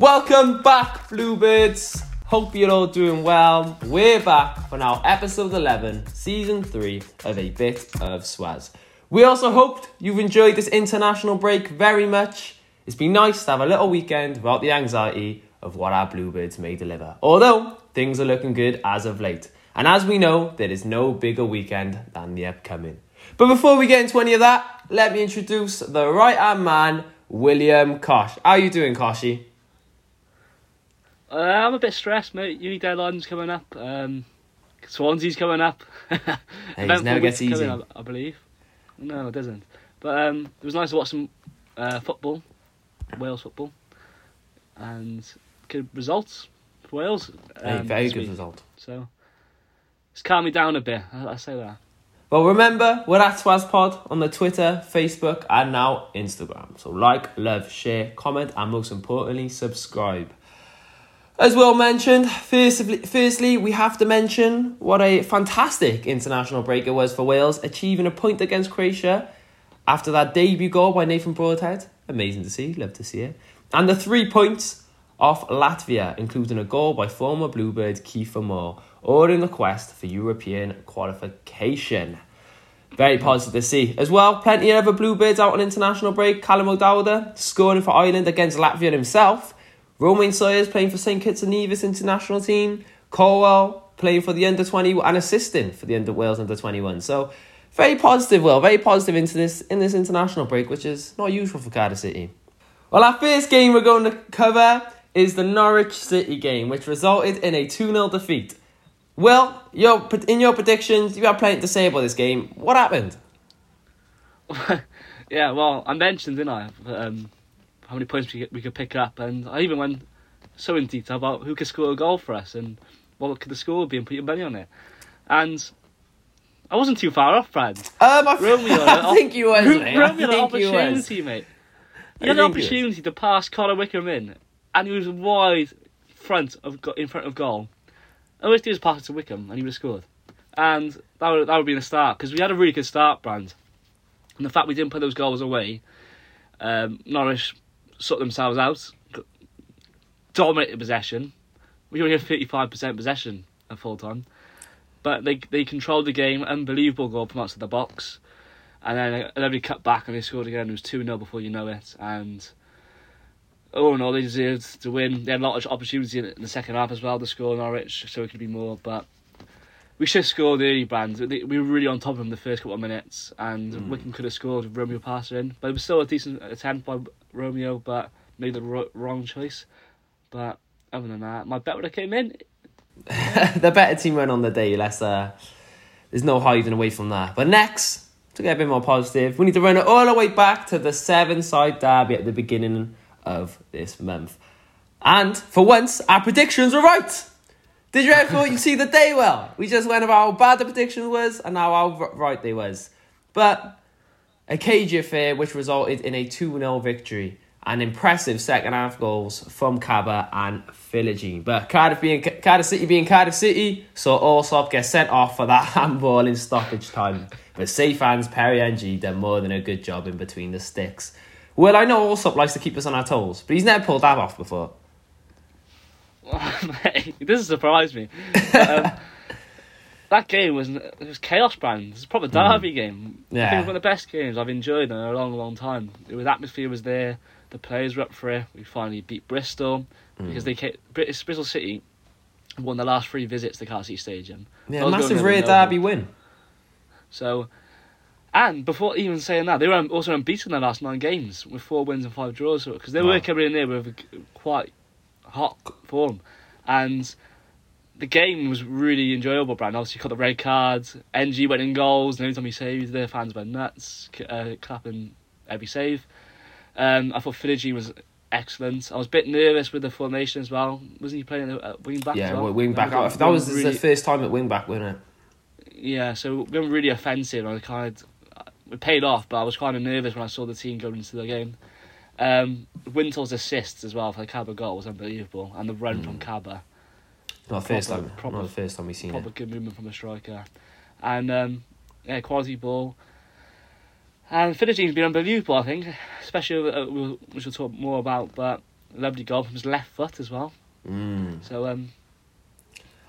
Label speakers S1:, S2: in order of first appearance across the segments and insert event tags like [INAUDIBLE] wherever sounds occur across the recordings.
S1: Welcome back, Bluebirds. Hope you're all doing well. We're back for now episode 11, season 3 of A Bit of Swaz. We also hoped you've enjoyed this international break very much. It's been nice to have a little weekend without the anxiety of what our Bluebirds may deliver. Although things are looking good as of late. And as we know, there is no bigger weekend than the upcoming. But before we get into any of that, let me introduce the right hand man, William Kosh. How are you doing, Koshy?
S2: Uh, I'm a bit stressed, mate. Uni deadline's coming up. Um, Swansea's coming up. [LAUGHS]
S1: Hey, it never gets
S2: Coming,
S1: easy.
S2: I, I believe. No, it doesn't. But um, it was nice to watch some uh, football, Wales football, and good results for Wales.
S1: Hey,
S2: um,
S1: very good
S2: week.
S1: result.
S2: So it's calmed me down a bit. I, I say that.
S1: Well, remember, we're at SwazPod on the Twitter, Facebook, and now Instagram. So like, love, share, comment, and most importantly, subscribe. As well mentioned, firstly, firstly, we have to mention what a fantastic international break it was for Wales, achieving a point against Croatia after that debut goal by Nathan Broadhead. Amazing to see, love to see it. And the three points off Latvia, including a goal by former Bluebird Kiefer Moore, all in the quest for European qualification. Very positive to see. As well, plenty of other Bluebirds out on international break. Callum O'Dowda scoring for Ireland against Latvia himself. Romaine Sawyers playing for St Kitts and Nevis international team. Colwill playing for the under 20 and assisting for the under Wales under 21. So very positive, Will. Very positive into this in this international break, which is not usual for Cardiff City. Well, our first game we're going to cover is the Norwich City game, which resulted in a 2 0 defeat. Will, your, in your predictions, you had plenty to say about this game. What happened? [LAUGHS]
S2: yeah, well, I mentioned, didn't I, um, how many points we we could pick up, and I even went so in detail about who could score a goal for us and what could the score be and put your money on it. And I wasn't too far off, Brad.
S1: Um, I,
S2: Romeo, [LAUGHS]
S1: I think you was, mate. I
S2: Romeo
S1: think you was.
S2: opportunity, mate. He had an
S1: think he was.
S2: opportunity to pass Connor Wickham in, and he was wide front of in front of goal. All he had to do was pass it to Wickham, and he would have scored. And that would that would be the start because we had a really good start, Brand. And the fact we didn't put those goals away, um, Norwich sorted themselves out, dominated possession. We only had 55% possession at full time, but they they controlled the game. Unbelievable goal from outside the box, and then uh, then we cut back and they scored again. It was two 0 before you know it, and oh no, they deserved to win. They had a lot of opportunity in the second half as well to score Norwich, so it could be more, but. We should have scored early, Brand. We were really on top of them the first couple of minutes, and Wickham could have scored with Romeo passing in. But it was still a decent attempt by Romeo, but made the ro- wrong choice. But other than that, my bet would have came in. [LAUGHS]
S1: the better team went on the day. Let's, uh, there's no hiding away from that. But next, to get a bit more positive, we need to run it all the way back to the Severnside derby at the beginning of this month. And for once, our predictions were right. Did you ever thought you'd see the day well? We just went about how bad the prediction was and how right they was. But a cagey affair which resulted in a 2-0 victory and impressive second half goals from Kaba and Philogene. But Cardiff being Cardiff City being Cardiff City, so Allsop gets sent off for that [LAUGHS] handball in stoppage time. But safe fans, Perry NG done more than a good job in between the sticks. Well, I know Allsop likes to keep us on our toes, but he's never pulled that off before. [LAUGHS]
S2: Mate, it doesn't surprise me. But, um, [LAUGHS] that game was it was chaos, brand. It's a proper derby game. I
S1: Yeah.
S2: think it was one of the best games I've enjoyed in a long, long time. The atmosphere was there. The players were up for it. We finally beat Bristol because they came, British Bristol City won the last three visits to Car City Stadium.
S1: Yeah,
S2: I
S1: massive rear derby win.
S2: So, and before even saying that, they were also unbeaten in their last nine games with four wins and five draws. Because they
S1: Wow.
S2: were coming in there with quite hot form, and the game was really enjoyable. Brand obviously got the red cards. NG went in goals, and every time he saved, the fans went nuts, uh, clapping every save. Um, I thought Philogene was excellent. I was a bit nervous with the formation as well. Wasn't he playing at wing back? as
S1: Yeah,
S2: well?
S1: wing back.
S2: was
S1: That was
S2: really-
S1: the first time at wing back, wasn't it?
S2: yeah, so we were really offensive. and I kind of it paid off, but I was kind of nervous when I saw the team going into the game. Um, Wintle's assists as well for the Kaba goal was unbelievable, and the run from Kaba,
S1: Not the first time.
S2: proper-
S1: not the first time we've seen
S2: proper
S1: it.
S2: good movement from a striker, and um, yeah, quality ball. And Philogene's been unbelievable, I think, especially uh, we'll- which we'll talk more about. But lovely goal from his left foot as well.
S1: Mm.
S2: So um,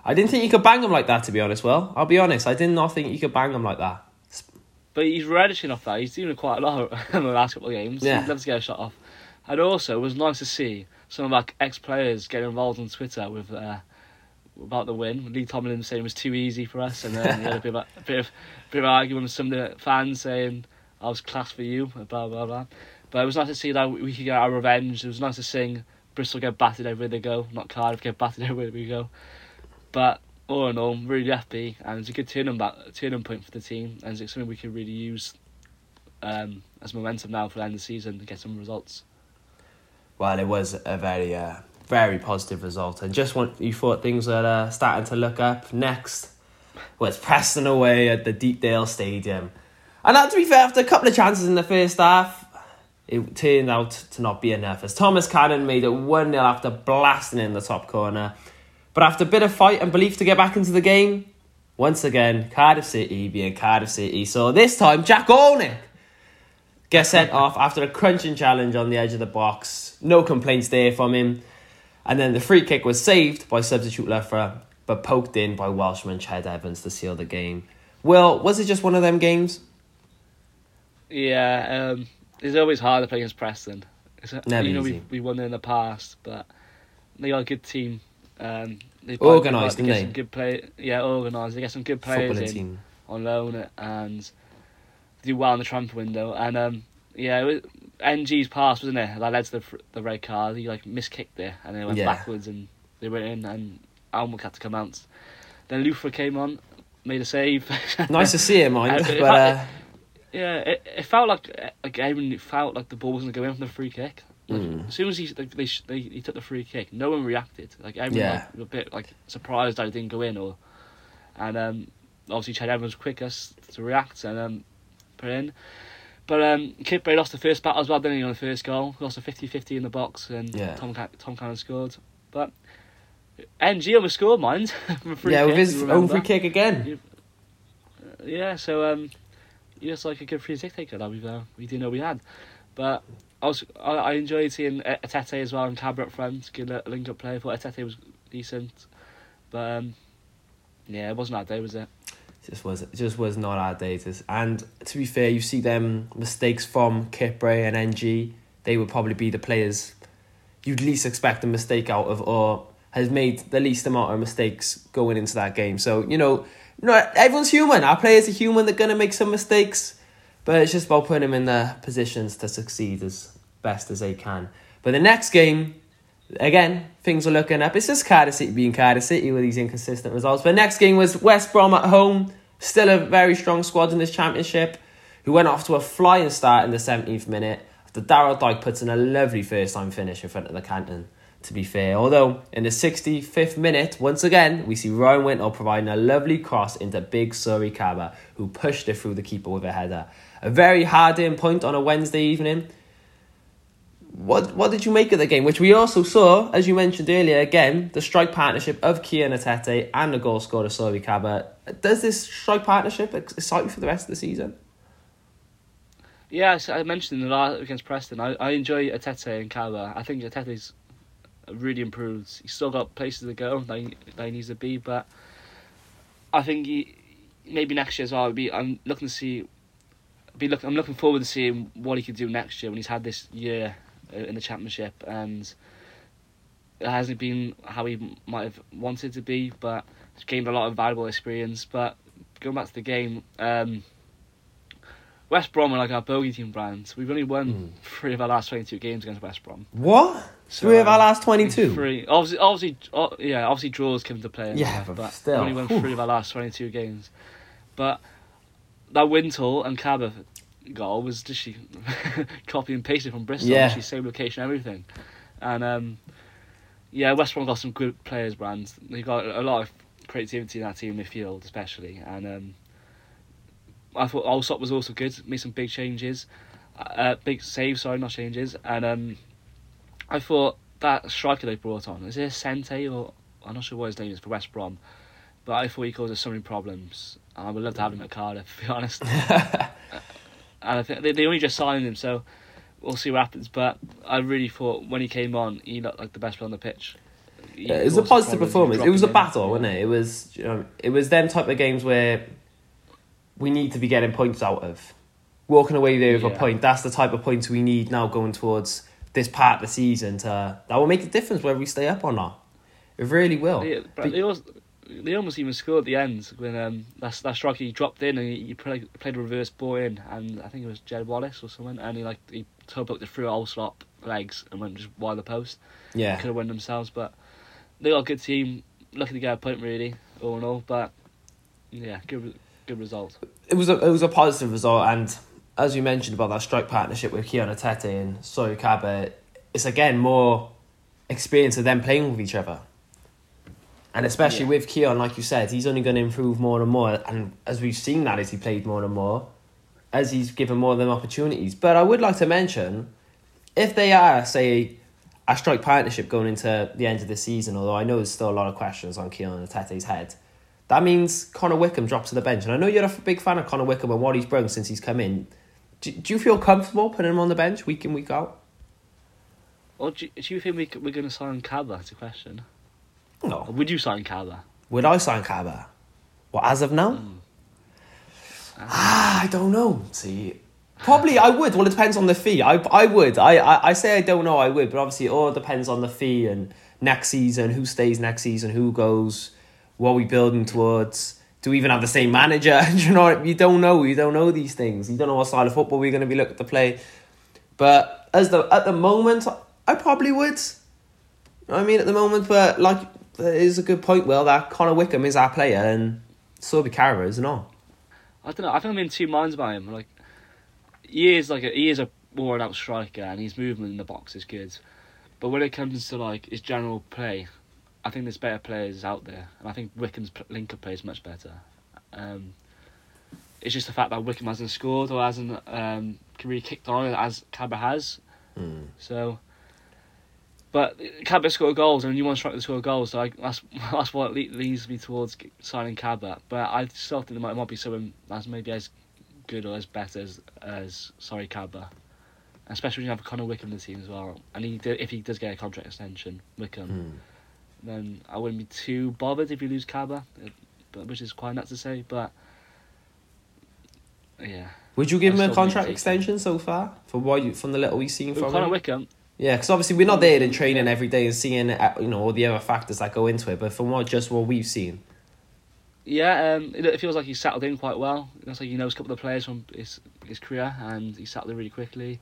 S1: I didn't think you could bang him like that, to be honest. Well, I'll be honest. I did not think you could bang him like that.
S2: but he's relishing off that. He's doing quite a lot [LAUGHS] in the last couple of games.
S1: Yeah.
S2: He'd love to get a shot off. And also, it was nice to see some of our ex players get involved on Twitter with uh, about the win. Lee Tomlin saying it was too easy for us, and then he had a bit of a, bit of bit of argument with some of the fans saying I was class for you, blah blah blah. But it was nice to see that we could get our revenge. It was nice to sing Bristol get battered everywhere they go, not Cardiff get battered [LAUGHS] everywhere we go. But all in all, really happy, and it's a good turning back, turning point for the team, and it's something we can really use um, as momentum now for the end of the season to get some results.
S1: Well, it was a very, uh, very positive result, and just when you thought things were uh, starting to look up, next was Preston away at the Deepdale Stadium, and that, to be fair, after a couple of chances in the first half, it turned out to not be enough. As Thomas Cannon made it one 0 after blasting in the top corner, but after a bit of fight and belief to get back into the game, once again Cardiff City being Cardiff City. So this time, Jak Alnwick gets sent off after a crunching challenge on the edge of the box. No complaints there from him. And then the free kick was saved by substitute Luthra, but poked in by Welshman Ched Evans to seal the game. Well, was it just one of them games?
S2: Yeah, um, it's always hard to play against Preston. It's,
S1: Never
S2: you know,
S1: easy.
S2: we we won in the past, but they are a good team. Um, they
S1: Organised, didn't
S2: get
S1: they?
S2: some good play. Yeah, organised. They get some good players in
S1: team.
S2: on loan and do well in the transfer window. And um, yeah, it was, NG's pass wasn't it that led to the the red card. He like miskicked it and then went
S1: Yeah.
S2: backwards and they went in and Alnwick had to come out. Then Luthra came on, made a save. [LAUGHS]
S1: Nice to see him, mind. [LAUGHS] But uh,
S2: Yeah, it, it felt like a game and it felt like the ball wasn't gonna go in from the free kick. Like,
S1: Mm.
S2: As soon as he like, they, sh- they he took the free kick, no one reacted. Like everyone
S1: Yeah.
S2: like, was a bit like surprised that it didn't go in, or and um, obviously Ched Evans was quickest to react and um, put in. But um, Kipre lost the first battle as well, didn't he, on the first goal? He Lost a 50-50 in the box, and
S1: Yeah.
S2: Tom Tom Cannon scored. But NG almost scored, [LAUGHS] from free
S1: yeah,
S2: kick,
S1: with his own free kick again.
S2: Yeah, so um, was like a good free kick taker that we uh, we didn't know we had. But I was I, I enjoyed seeing Atete as well and Kaba up front, good li- link up play. I thought Atete was decent, but um, yeah, it wasn't that day, was it?
S1: Just was just was not our datas. And to be fair, you see them mistakes from Kipre and NG. They would probably be the players you'd least expect a mistake out of, or has made the least amount of mistakes going into that game. So you know, no, everyone's human. Our players are human. They're gonna make some mistakes, but it's just about putting them in the positions to succeed as best as they can. But the next game. Again, things are looking up. It's just Cardiff City being Cardiff City with these inconsistent results. But next game was West Brom at home. Still a very strong squad in this championship, who went off to a flying start in the 17th minute after Daryl Dike puts in a lovely first time finish in front of the Canton, to be fair. Although, in the 65th minute, once again, we see Ryan Wintle providing a lovely cross into Big Sory Kaba, who pushed it through the keeper with a header. A very hard in point on a Wednesday evening. What what did you make of the game? Which we also saw, as you mentioned earlier, again, the strike partnership of Kion Etete and the goal scorer Sory Kaba. Does this strike partnership excite you for the rest of the season?
S2: Yeah, I mentioned in the last against Preston. I, I enjoy Etete and Kaba. I think Etete's really improved. He's still got places to go that he, that he needs to be, but I think he, maybe next year as well. Be I'm looking to see. Be look, I'm looking forward to seeing what he can do next year when he's had this year in the championship and it hasn't been how he might have wanted to be, but he's gained a lot of valuable experience. But going back to the game. Um, West Brom are like our bogey team brands. We've only won
S1: Hmm.
S2: three of our last 22 games against West Brom.
S1: What?
S2: So,
S1: Three of our
S2: um,
S1: last 22?
S2: Three. Obviously, obviously, oh, yeah, obviously draws come into play.
S1: Yeah, but still,
S2: we only won
S1: whew.
S2: three of our last 22 games. But that Wintle and Kaba goal was just she [LAUGHS] copy and pasted from Bristol.
S1: Yeah.
S2: Literally same location, everything. And um, yeah, West Brom got some good players, brands. They got a lot of creativity in that team midfield, especially. And um, I thought Allsop was also good. Made some big changes, uh, big saves. Sorry, not changes. And um, I thought that striker they brought on is it Sente or I'm not sure what his name is for West Brom, but I thought he caused us so many problems. I would love to have him at Cardiff, to be honest. [LAUGHS] [LAUGHS] and I think they, they only just signed him, so we'll see what happens. But I really thought when he came on, he looked like the best player on the pitch. He
S1: Yeah, it was a positive performance. It was a
S2: in.
S1: battle, wasn't it? It was, you know, it was them type of games where we need to be getting points out of. Walking away there with a point, that's the type of points we need now going towards this part of the season to that will make a difference whether we stay up or not. It really will.
S2: They, but they, also, they almost even scored at the end when um, that, that strike he dropped in and he, he played, played a reverse ball in and I think it was Jed Wallace or someone and he like he toe booked it through Allsop legs and went just wide the post.
S1: Yeah.
S2: Could have won themselves, but they got a good team, Lucky to get a point really, all in all. But yeah, good good result.
S1: it was a it was a positive result, and as you mentioned about that strike partnership with Kion Etete and Sory Kaba, it's again more experience of them playing with each other. And especially
S2: Yeah.
S1: with Kion, like you said, he's only going to improve more and more. And as we've seen that as he played more and more, as he's given more of them opportunities. But I would like to mention, if they are, say, a strike partnership going into the end of the season, although I know there's still a lot of questions on Kion and Tete's head, that means Connor Wickham drops to the bench. And I know you're a big fan of Connor Wickham and what he's brought since he's come in. Do, do you feel comfortable putting him on the bench week in, week out?
S2: Or do, you- do you think we, we're going to sign Kaba? That's a question.
S1: No.
S2: would you sign Kaba?
S1: Would I sign Kaba? Well, as of now? Ah, I don't know. See, probably I would. Well, it depends on the fee. I I would. I, I I say I don't know. I would, but obviously it all depends on the fee and next season, who stays next season, who goes, what we building towards. Do we even have the same manager? [LAUGHS] you know, you don't know. You don't know these things. You don't know what style of football we're going to be looking to play. But as the at the moment, I probably would. You know what I mean, at the moment, but like, there is a good point. Well, that Connor Wickham is our player, and so be Carver, is not.
S2: I don't know. I think I'm in two minds about him. Like he is like a, he is a worn out striker, and his movement in the box is good. But when it comes to like his general play, I think there's better players out there, and I think Wickham's linker play is much better. Um, it's just the fact that Wickham hasn't scored or hasn't um, really kicked on as Kaba has. So, but Kaba scored goals, and you want to strike to score goals. So I, that's [LAUGHS] that's what leads me towards signing Kaba. But I still think there might, might be someone that's maybe as good or as better as as Sory Kaba. Especially when you have Connor Wickham in the team as well, and he do, if he does get a contract extension, Wickham, then I wouldn't be too bothered if you lose Kaba, uh, but which is quite nuts to say. But yeah,
S1: Would you give
S2: I
S1: him a contract extension so far from what you from the little we've seen
S2: with
S1: from
S2: Connor
S1: him?
S2: Wickham,
S1: Yeah, because obviously we're not there in training every day and seeing uh, you know all the other factors that go into it. But from what just what we've seen,
S2: Yeah, um, it, it feels like he's settled in quite well. Looks like he knows a couple of players from his his career, and he settled in really quickly.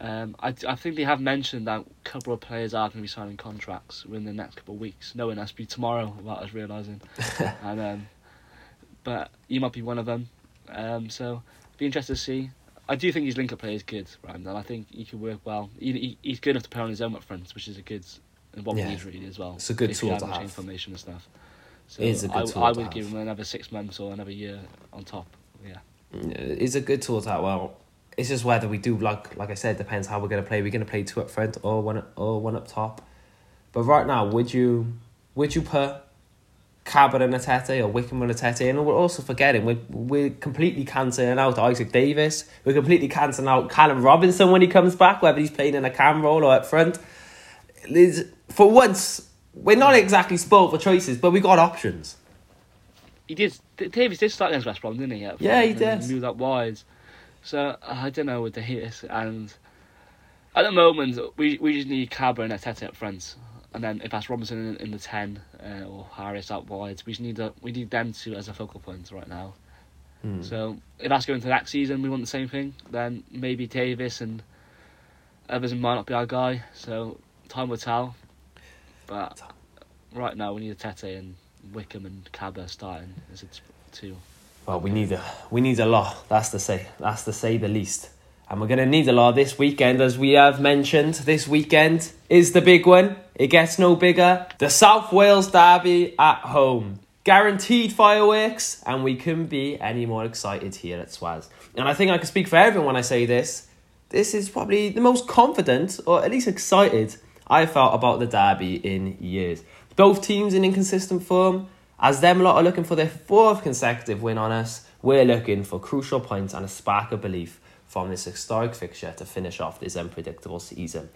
S2: Um, I, I think they have mentioned that a couple of players are going to be signing contracts within the next couple of weeks. No one has to be tomorrow, without us realising. [LAUGHS] and um, but you might be one of them. Um, so be interested to see. I do think his link-up play is good, Rand, and I think he could work well. He, he, he's good enough to play on his own up front, which is a good and what
S1: Yeah.
S2: we need really as well.
S1: It's a good
S2: if
S1: tool to
S2: formation and stuff. So
S1: It is a good
S2: I,
S1: tool
S2: I
S1: to
S2: would
S1: have.
S2: give him another six months or another year on top. Yeah.
S1: Mm, it's a good tool to have. Well, it's just whether we do like like I said depends how we're gonna play. We're gonna play two up front or one or one up top. But right now, would you would you put Kaba and Etete or Wickham and Etete? And we're also forgetting we're we're completely cancelling out Isaak Davies. We're completely cancelling out Callum Robinson when he comes back, whether he's playing in a cam role or up front. There's, for once, we're not exactly spoiled for choices, but we got options.
S2: He did. Davies did start against West Brom, didn't he?
S1: Yeah, he did.
S2: Moved that wide. So I don't know with the hits and at the moment we we just need Kaba and Etete up front, and then if that's Robinson in, in the ten uh, or Harris out wide, we just need a, we need them two as a focal point right now.
S1: Hmm.
S2: So if that's going to next season, we want the same thing. Then maybe Davies and others might not be our guy. So time will tell. But right now we need a Tete and Wickham and Kaba starting as it's two.
S1: Well, we need a we need a lot. That's to say. That's to say the least. And we're gonna need a lot this weekend, as we have mentioned. This weekend is the big one. It gets no bigger. The South Wales Derby at home. Guaranteed fireworks, and we couldn't be any more excited here at Swaz. And I think I can speak for everyone when I say this. This is probably the most confident, or at least excited, I felt about the derby in years. Both teams in inconsistent form. As them lot are looking for their fourth consecutive win on us, we're looking for crucial points and a spark of belief from this historic fixture to finish off this unpredictable season.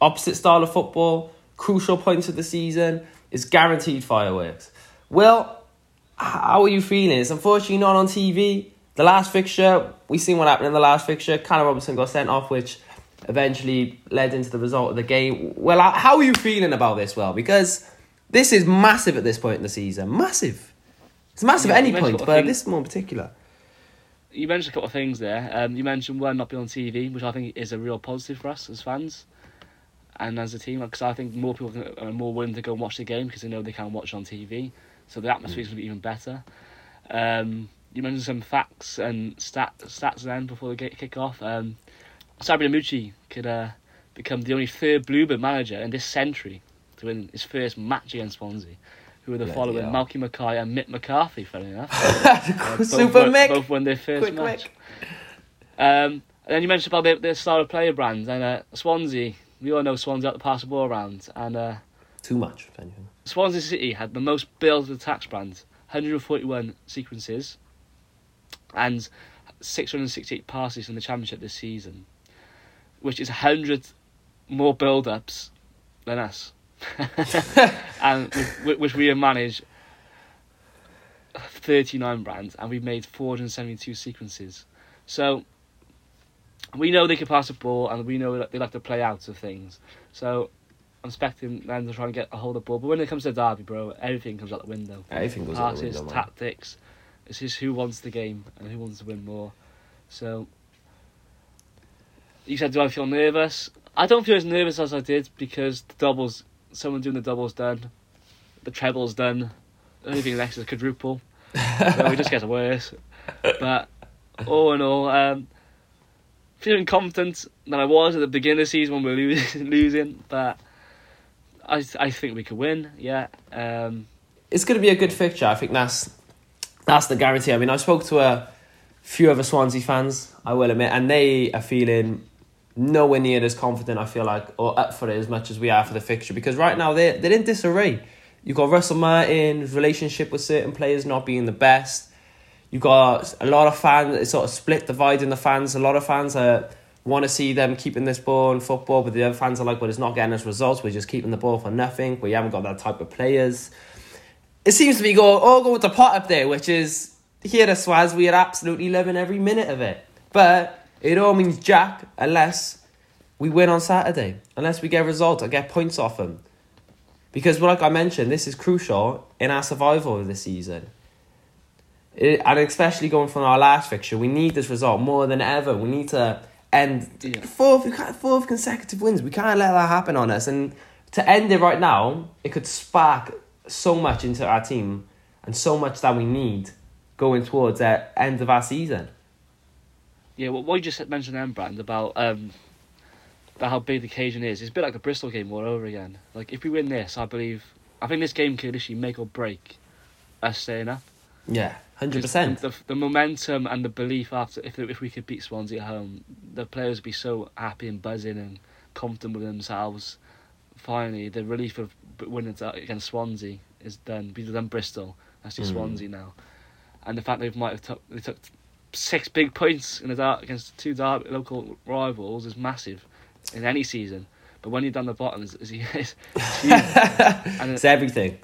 S1: Opposite style of football, crucial points of the season is guaranteed fireworks. Well, how are you feeling? It's unfortunately not on TV. The last fixture, we seen what happened in the last fixture. Callum Robinson got sent off, which eventually led into the result of the game. Well, how are you feeling about this? Well, because this is massive at this point in the season. Massive. It's massive
S2: Yeah,
S1: at any point, but
S2: think-
S1: this more in particular.
S2: You mentioned a couple of things there. Um, you mentioned we're not being on TV, which I think is a real positive for us as fans and as a team. Because I think more people are more willing to go and watch the game because they know they can't watch on TV. So the atmosphere is going to be even better. Um, you mentioned some facts and stat, stats then before the kick off. Um, Sabri Lamouchi could uh, become the only third Bluebird manager in this century to win his first match against Swansea, who were the
S1: Bloody
S2: following
S1: hell.
S2: Malky Mackay and Mick McCarthy, funny enough. [LAUGHS] Uh, both
S1: Super
S2: won,
S1: Mick.
S2: Both won their first
S1: Quick
S2: match.
S1: Mick.
S2: Um, and then you mentioned about their, their style of player brands and uh, Swansea. We all know Swansea out to pass the ball around, and uh,
S1: Too much, if anything.
S2: Swansea City had the most build of attacks brands, 141 sequences, and 668 passes in the championship this season, which is 100 more build-ups than us, [LAUGHS] and which, which we have managed 39 brands, and we've made 472 sequences. So we know they can pass the ball, and we know that they like to play out of things. So I'm expecting them to try and get a hold of the ball. But when it comes to derby, bro, everything comes out the window.
S1: Everything goes out the window, man.
S2: tactics. It's just who wants the game and who wants to win more. So you said, do I feel nervous? I don't feel as nervous as I did because the doubles, someone doing the doubles done, the treble's done, anything next is a quadruple. so it just gets [LAUGHS] worse. But all in all, um, feeling confident than I was at the beginning of the season when we were losing, [LAUGHS] losing but I I think we could win. Yeah. Um,
S1: it's going to be a good fixture. I think that's that's the guarantee. I mean, I spoke to a few other Swansea fans, I will admit, and they are feeling nowhere near as confident. I feel like or up for it as much as we are for the fixture because right now they they're in disarray. You've got Russell Martin's relationship with certain players not being the best. You've got a lot of fans. It's sort of split, dividing the fans. A lot of fans are want to see them keeping this ball in football, but the other fans are like, "Well, it's not getting us results. We're just keeping the ball for nothing. We haven't got that type of players." it seems to be go all going to pot up there, which is here at Swaz, we are absolutely loving every minute of it. But it all means jack unless we win on Saturday, unless we get a result or get points off them. Because, like I mentioned, this is crucial in our survival of the season. It, and especially going from our last fixture, we need this result more than ever. We need to end
S2: Yeah.
S1: fourth, we can't- fourth consecutive wins. We can't let that happen on us. And to end it right now, it could spark so much into our team and so much that we need going towards the end of our season.
S2: Yeah, well, what you just mentioned then, Brand, about um, about how big the occasion is, it's a bit like the Bristol game all over again. Like, if we win this, I believe, I think this game could actually make or break us staying up.
S1: Yeah, hundred percent.
S2: The, the momentum and the belief after, if if we could beat Swansea at home, the players would be so happy and buzzing and confident with themselves. Finally, the relief of winning against Swansea is done. We've done Bristol. That's just
S1: Mm.
S2: Swansea now, and the fact they might have took they took six big points in the dark against two dark local rivals is massive in any season. But when you're down the bottom, it's, it's, [LAUGHS] it's huge. [LAUGHS] and,
S1: It's everything.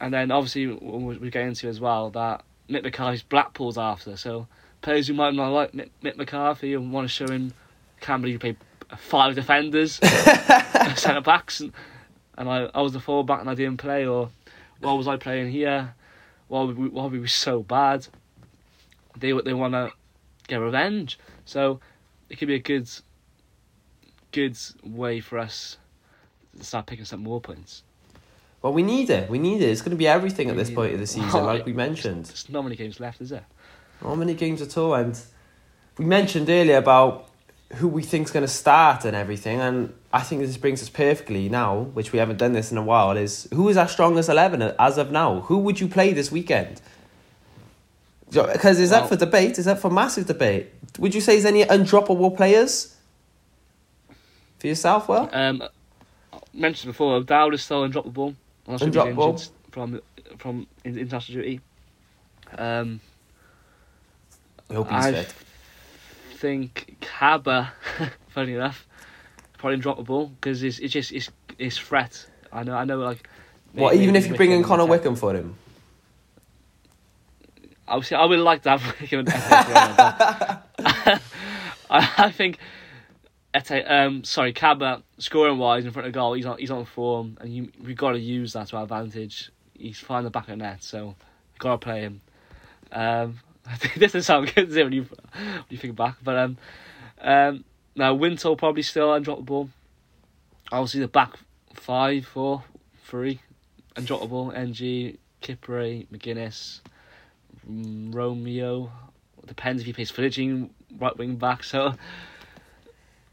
S2: and then obviously we get into as well that Mick McCarthy's Blackpool's after. So players who might not like Mick, Mick McCarthy and want to show him can't believe you played five defenders, [LAUGHS] centre backs, and, and I, I was the full back and I didn't play, or why was I playing here? Why were we, why were we so bad? They they want to get revenge. So it could be a good good way for us to start picking some more points.
S1: Well, we need it. We need it. It's going to be everything at this point
S2: it.
S1: of the [LAUGHS] season,
S2: Oh,
S1: like we mentioned.
S2: There's not many games left, is there?
S1: Not many games at all. And we mentioned earlier about who we think's going to start and everything. And I think this brings us perfectly now, which we haven't done this in a while, is who is our strongest 11 as of now? Who would you play this weekend? Because is
S2: Well-
S1: that for debate? Is that for massive debate? Would you say there's any undroppable players for yourself? Well,
S2: Um, I mentioned before, Dowd is still undroppable.
S1: Undroppable.
S2: from from in- international duty. Um,
S1: I hope he's
S2: I
S1: fit.
S2: think Kaba, [LAUGHS] funny enough, probably ball because it's it's just it's it's threat. I know I know like.
S1: What, even if you bring in Connor Wickham for him?
S2: Obviously, I would like to have Wickham and Ete, but [LAUGHS] I, I think Ete, um, sorry, Kaba scoring wise in front of goal, he's on he's on form, and you we've got to use that to our advantage. He's fine the back of the net, so we've got to play him. Um, I [LAUGHS] think this doesn't sound good does it, when you when you think back, but um, um, now Wintle probably still and drop the ball. Obviously, the back five, four, three, and drop the ball. NG, Kipre, McGuinness, Romeo. Depends if he plays Philogene right wing back. So,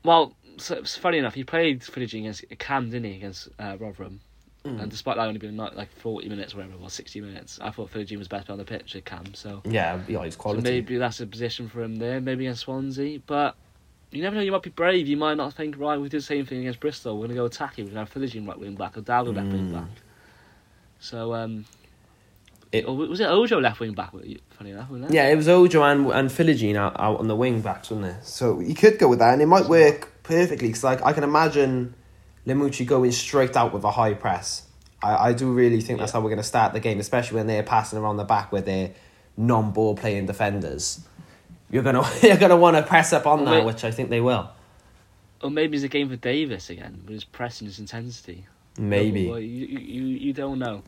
S2: well, so it's funny enough, he played Philogene against Cam, didn't he, against uh, Rotherham.
S1: Hmm.
S2: And despite that only being like, like 40 minutes, or whatever it was, 60 minutes, I thought Philogene was best on the pitch at Cam. So,
S1: Yeah, yeah, he's
S2: so
S1: quality.
S2: maybe that's a position for him there, maybe against Swansea. But you never know, you might be brave. You might not think, right, we did the same thing against Bristol. We're going to go attacking. We're going to have Philogene right wing back or Dowdle left wing
S1: Mm.
S2: back. So, um,
S1: It-
S2: or was it Ojo left wing back? Funny enough, wasn't it?
S1: Yeah, it was Ojo and, and Philogene out, out on the wing backs, wasn't it? So you could go with that, and it might work perfectly. Because like I can imagine Lamouchi going straight out with a high press. I, I do really think that's
S2: Yeah.
S1: how we're going to start the game, especially when they're passing around the back with their non-ball playing defenders. You're gonna [LAUGHS] you're gonna want to press up on
S2: Well,
S1: that,
S2: wait.
S1: which I think they will.
S2: Or maybe it's a game for Davies again, with his press and his intensity.
S1: Maybe.
S2: Well, you, you, you you don't know.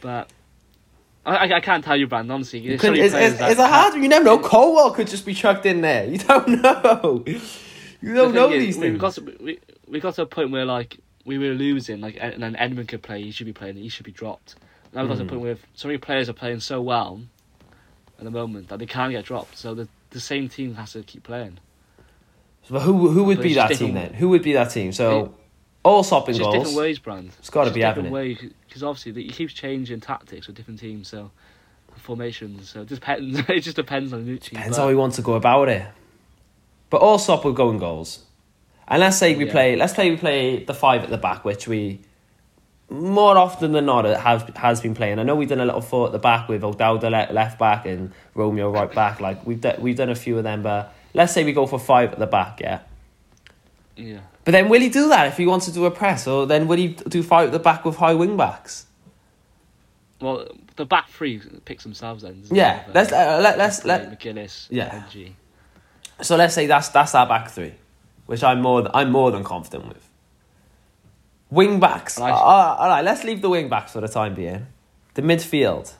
S2: But I, I, can't tell you, Brand, honestly.
S1: You
S2: There's so
S1: couldn't-
S2: many
S1: It's, it's, it's a hard. You never know. Colwill could just be chucked in there. [LAUGHS] You don't know. You don't
S2: thing
S1: know
S2: is,
S1: these
S2: we've
S1: things.
S2: Got to, we, we got to a point where, like, we were losing, like, and then Edmund could play, he should be playing, he should be dropped. Now we've got to a
S1: Mm.
S2: point where so many players are playing so well at the moment that they can't get dropped. So the, the same team has to keep playing.
S1: But who who would
S2: But
S1: be that team then? Who would be that team? So, all stopping
S2: It's just
S1: goals.
S2: different ways, Brand.
S1: It's got to be having
S2: different
S1: it.
S2: way because obviously that he keeps changing tactics with different teams, so formations. So it just depends. [LAUGHS] it just depends on Nucci.
S1: Depends
S2: but-
S1: how he wants to go about it. But Allsop will go in goals. And let's say we
S2: Yeah.
S1: play. Let's play. We play the five at the back, which we more often than not has has been playing. I know we've done a little four at the back with O'Dowda le- left back and Romeo right [COUGHS] back. Like we've done, we've done a few of them. But let's say we go for five at the back, yeah.
S2: Yeah.
S1: But then will he do that if he wants to do a press, or then will he do fight at the back with high wing backs?
S2: Well, the back three picks themselves then.
S1: Yeah,
S2: it?
S1: let's uh, let, let's let
S2: McGuinness.
S1: Yeah.
S2: NG.
S1: So let's say that's that's our back three, which I'm more I'm more than confident with. Wing backs. Uh, all right, let's leave the wing backs for the time being. The midfield.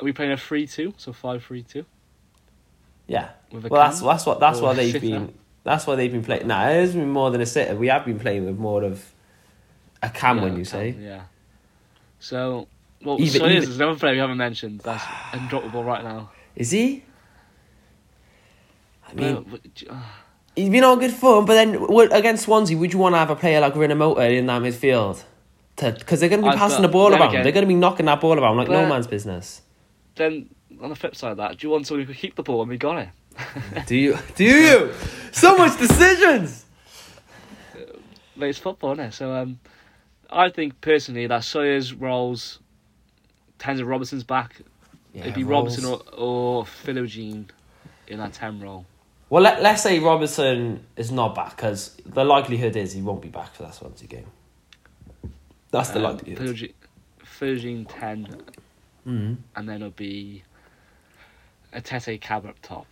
S2: Are we playing a three-two? So five-three-two
S1: Yeah.
S2: with a
S1: Well, that's
S2: cam?
S1: that's what that's
S2: Or
S1: what they've been. That's why they've been playing. Nah, it has been more than a sitter. We have been playing with more of a cam
S2: Yeah,
S1: when you say.
S2: Yeah. So, well,
S1: Even-
S2: so
S1: even-
S2: is another player we haven't mentioned. That's [SIGHS] undroppable right now.
S1: Is he? I mean,
S2: But- uh,
S1: he's been on good form, but then against Swansea, would you want to have a player like Rinomhota in that midfield? Because they're going to be passing the ball around.
S2: again-
S1: they're going to be knocking that ball around like no man's business.
S2: then on the flip side of that, do you want someone who can keep the ball when we got it? [LAUGHS]
S1: Do you? Do you? so much decisions.
S2: But it's football, isn't it? So um, I think personally that Sawyer's roles, Tenzer Robertson's back. It'd be Robertson or, or Philogene in that 10 role.
S1: Well, let, let's say Robertson is not back because the likelihood is he won't be back for that Swansea game. That's the
S2: Um,
S1: likelihood.
S2: Philogene, Philogene 10,
S1: Mm.
S2: and then it'll be a Tete Cab up top.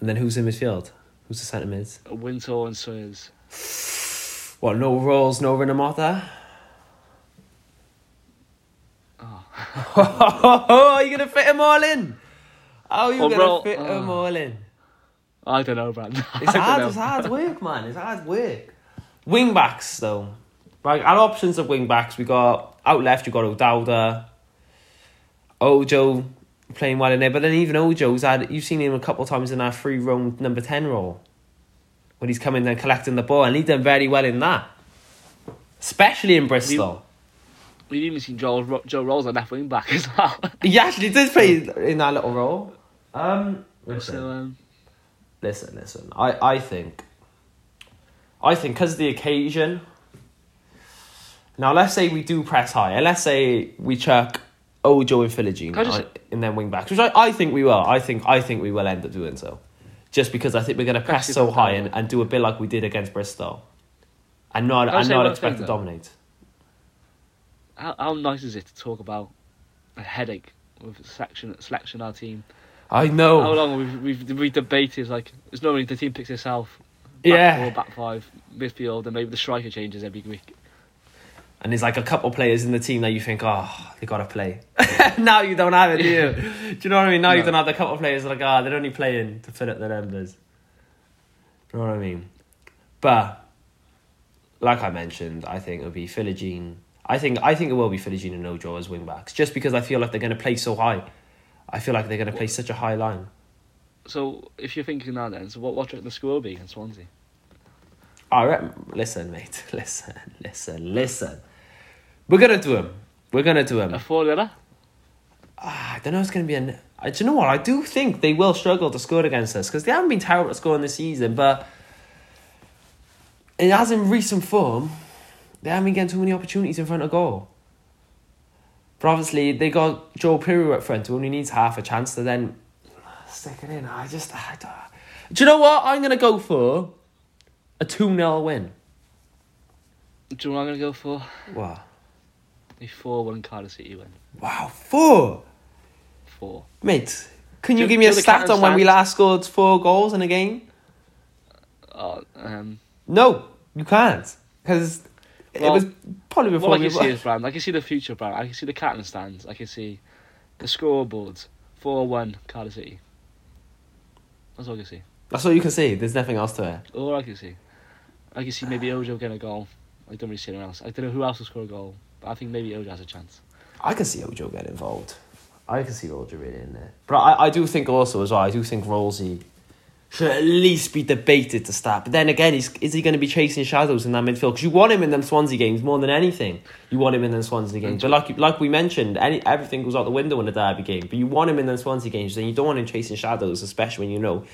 S1: And then who's in midfield? Who's the centre mids?
S2: A Wintle and Sawyer's.
S1: What? No Ralls, no Rinomhota.
S2: Oh.
S1: Are [LAUGHS] you gonna fit them all in? How are you gonna
S2: bro,
S1: fit them
S2: uh,
S1: all in?
S2: I don't know, Brad. [LAUGHS]
S1: It's hard.
S2: know.
S1: It's hard work, man. It's hard work. Wing backs though. Right, our options of wing backs. We got out left. You got O'Dowda, Ojo playing well in there, but then even Ojo's had. You've seen him a couple of times in our free roam number ten role, when he's coming and collecting the ball, and he done very well in that, especially in Bristol.
S2: We've even seen Joe, Joe Ralls on left wing back as well. [LAUGHS]
S1: He actually did play in that little role. Um, listen,
S2: so, um,
S1: listen, listen. I, I think, I think because of the occasion. Now let's say we do press high, and let's say we chuck Oh, Ojo and Philogene
S2: just-
S1: in then wing backs, which I, I think we will. I think I think we will end up doing so. just because I think we're going to press
S2: Press
S1: so high and, and do a bit like we did against Bristol, and not and not expect
S2: thing,
S1: to dominate.
S2: How, how nice is it to talk about a headache with selection selection our team?
S1: I know.
S2: How long we've we've we debated like it's normally the team picks itself. Back
S1: Yeah.
S2: four, back five, midfield, and maybe the striker changes every week.
S1: And there's like a couple players in the team that you think, oh, they got to play. [LAUGHS] now you don't have it, do you? do you know what I mean? Now you
S2: No.
S1: don't have the couple of players that are like, ah, they're only playing to fill up their numbers. Do you know what I mean? But like I mentioned, I think it'll be Philogene. I think I think it will be Philogene and Ojo as wing backs, just because I feel like they're going to play so high. I feel like they're going to play such a high line.
S2: So if you're thinking that, then so what what the score be against Swansea?
S1: All right, listen, mate. [LAUGHS] Listen, listen, listen. We're gonna do him. We're gonna do him.
S2: A four letter?
S1: Ah, I don't know. It's going to be an. Uh, do you know what? I do think they will struggle to score against us because they haven't been terrible at scoring this season, but it as in recent form, they haven't been getting too many opportunities in front of goal. But obviously, they got Joe Piroe up front who only needs half a chance to then stick it in. I just. I don't, do you know what? I'm going to go for a 2 0 win.
S2: Do you know what I'm gonna go for?
S1: Wow.
S2: A four one Cardiff City win.
S1: Wow, four.
S2: Four.
S1: Mate, can you
S2: Do-
S1: give me a
S2: the
S1: stat on when we last scored four goals in a game?
S2: Oh, um,
S1: No, you can't. Because it
S2: Well,
S1: was probably before
S2: what I
S1: we
S2: can see is brand. I can see the future brand. I can see the Canton stands. I can see the scoreboards. Four one Cardiff City. That's all I can see.
S1: That's all you can see. There's nothing else to it.
S2: All I can see. I can see maybe Ojo getting a goal. I don't really see anyone else. I don't know who else will score a goal, but I think maybe Ojo has a chance.
S1: I can see Ojo get involved. I can see Ojo really in there. But I, I do think also as well, I do think Rolsey should at least be debated to start. But then again, is, is he going to be chasing shadows in that midfield? Because you want him in them Swansea games more than anything. You want him in them Swansea games. But like like we mentioned, any everything goes out the window in a derby game. But you want him in them Swansea games, then you don't want him chasing shadows, especially when you know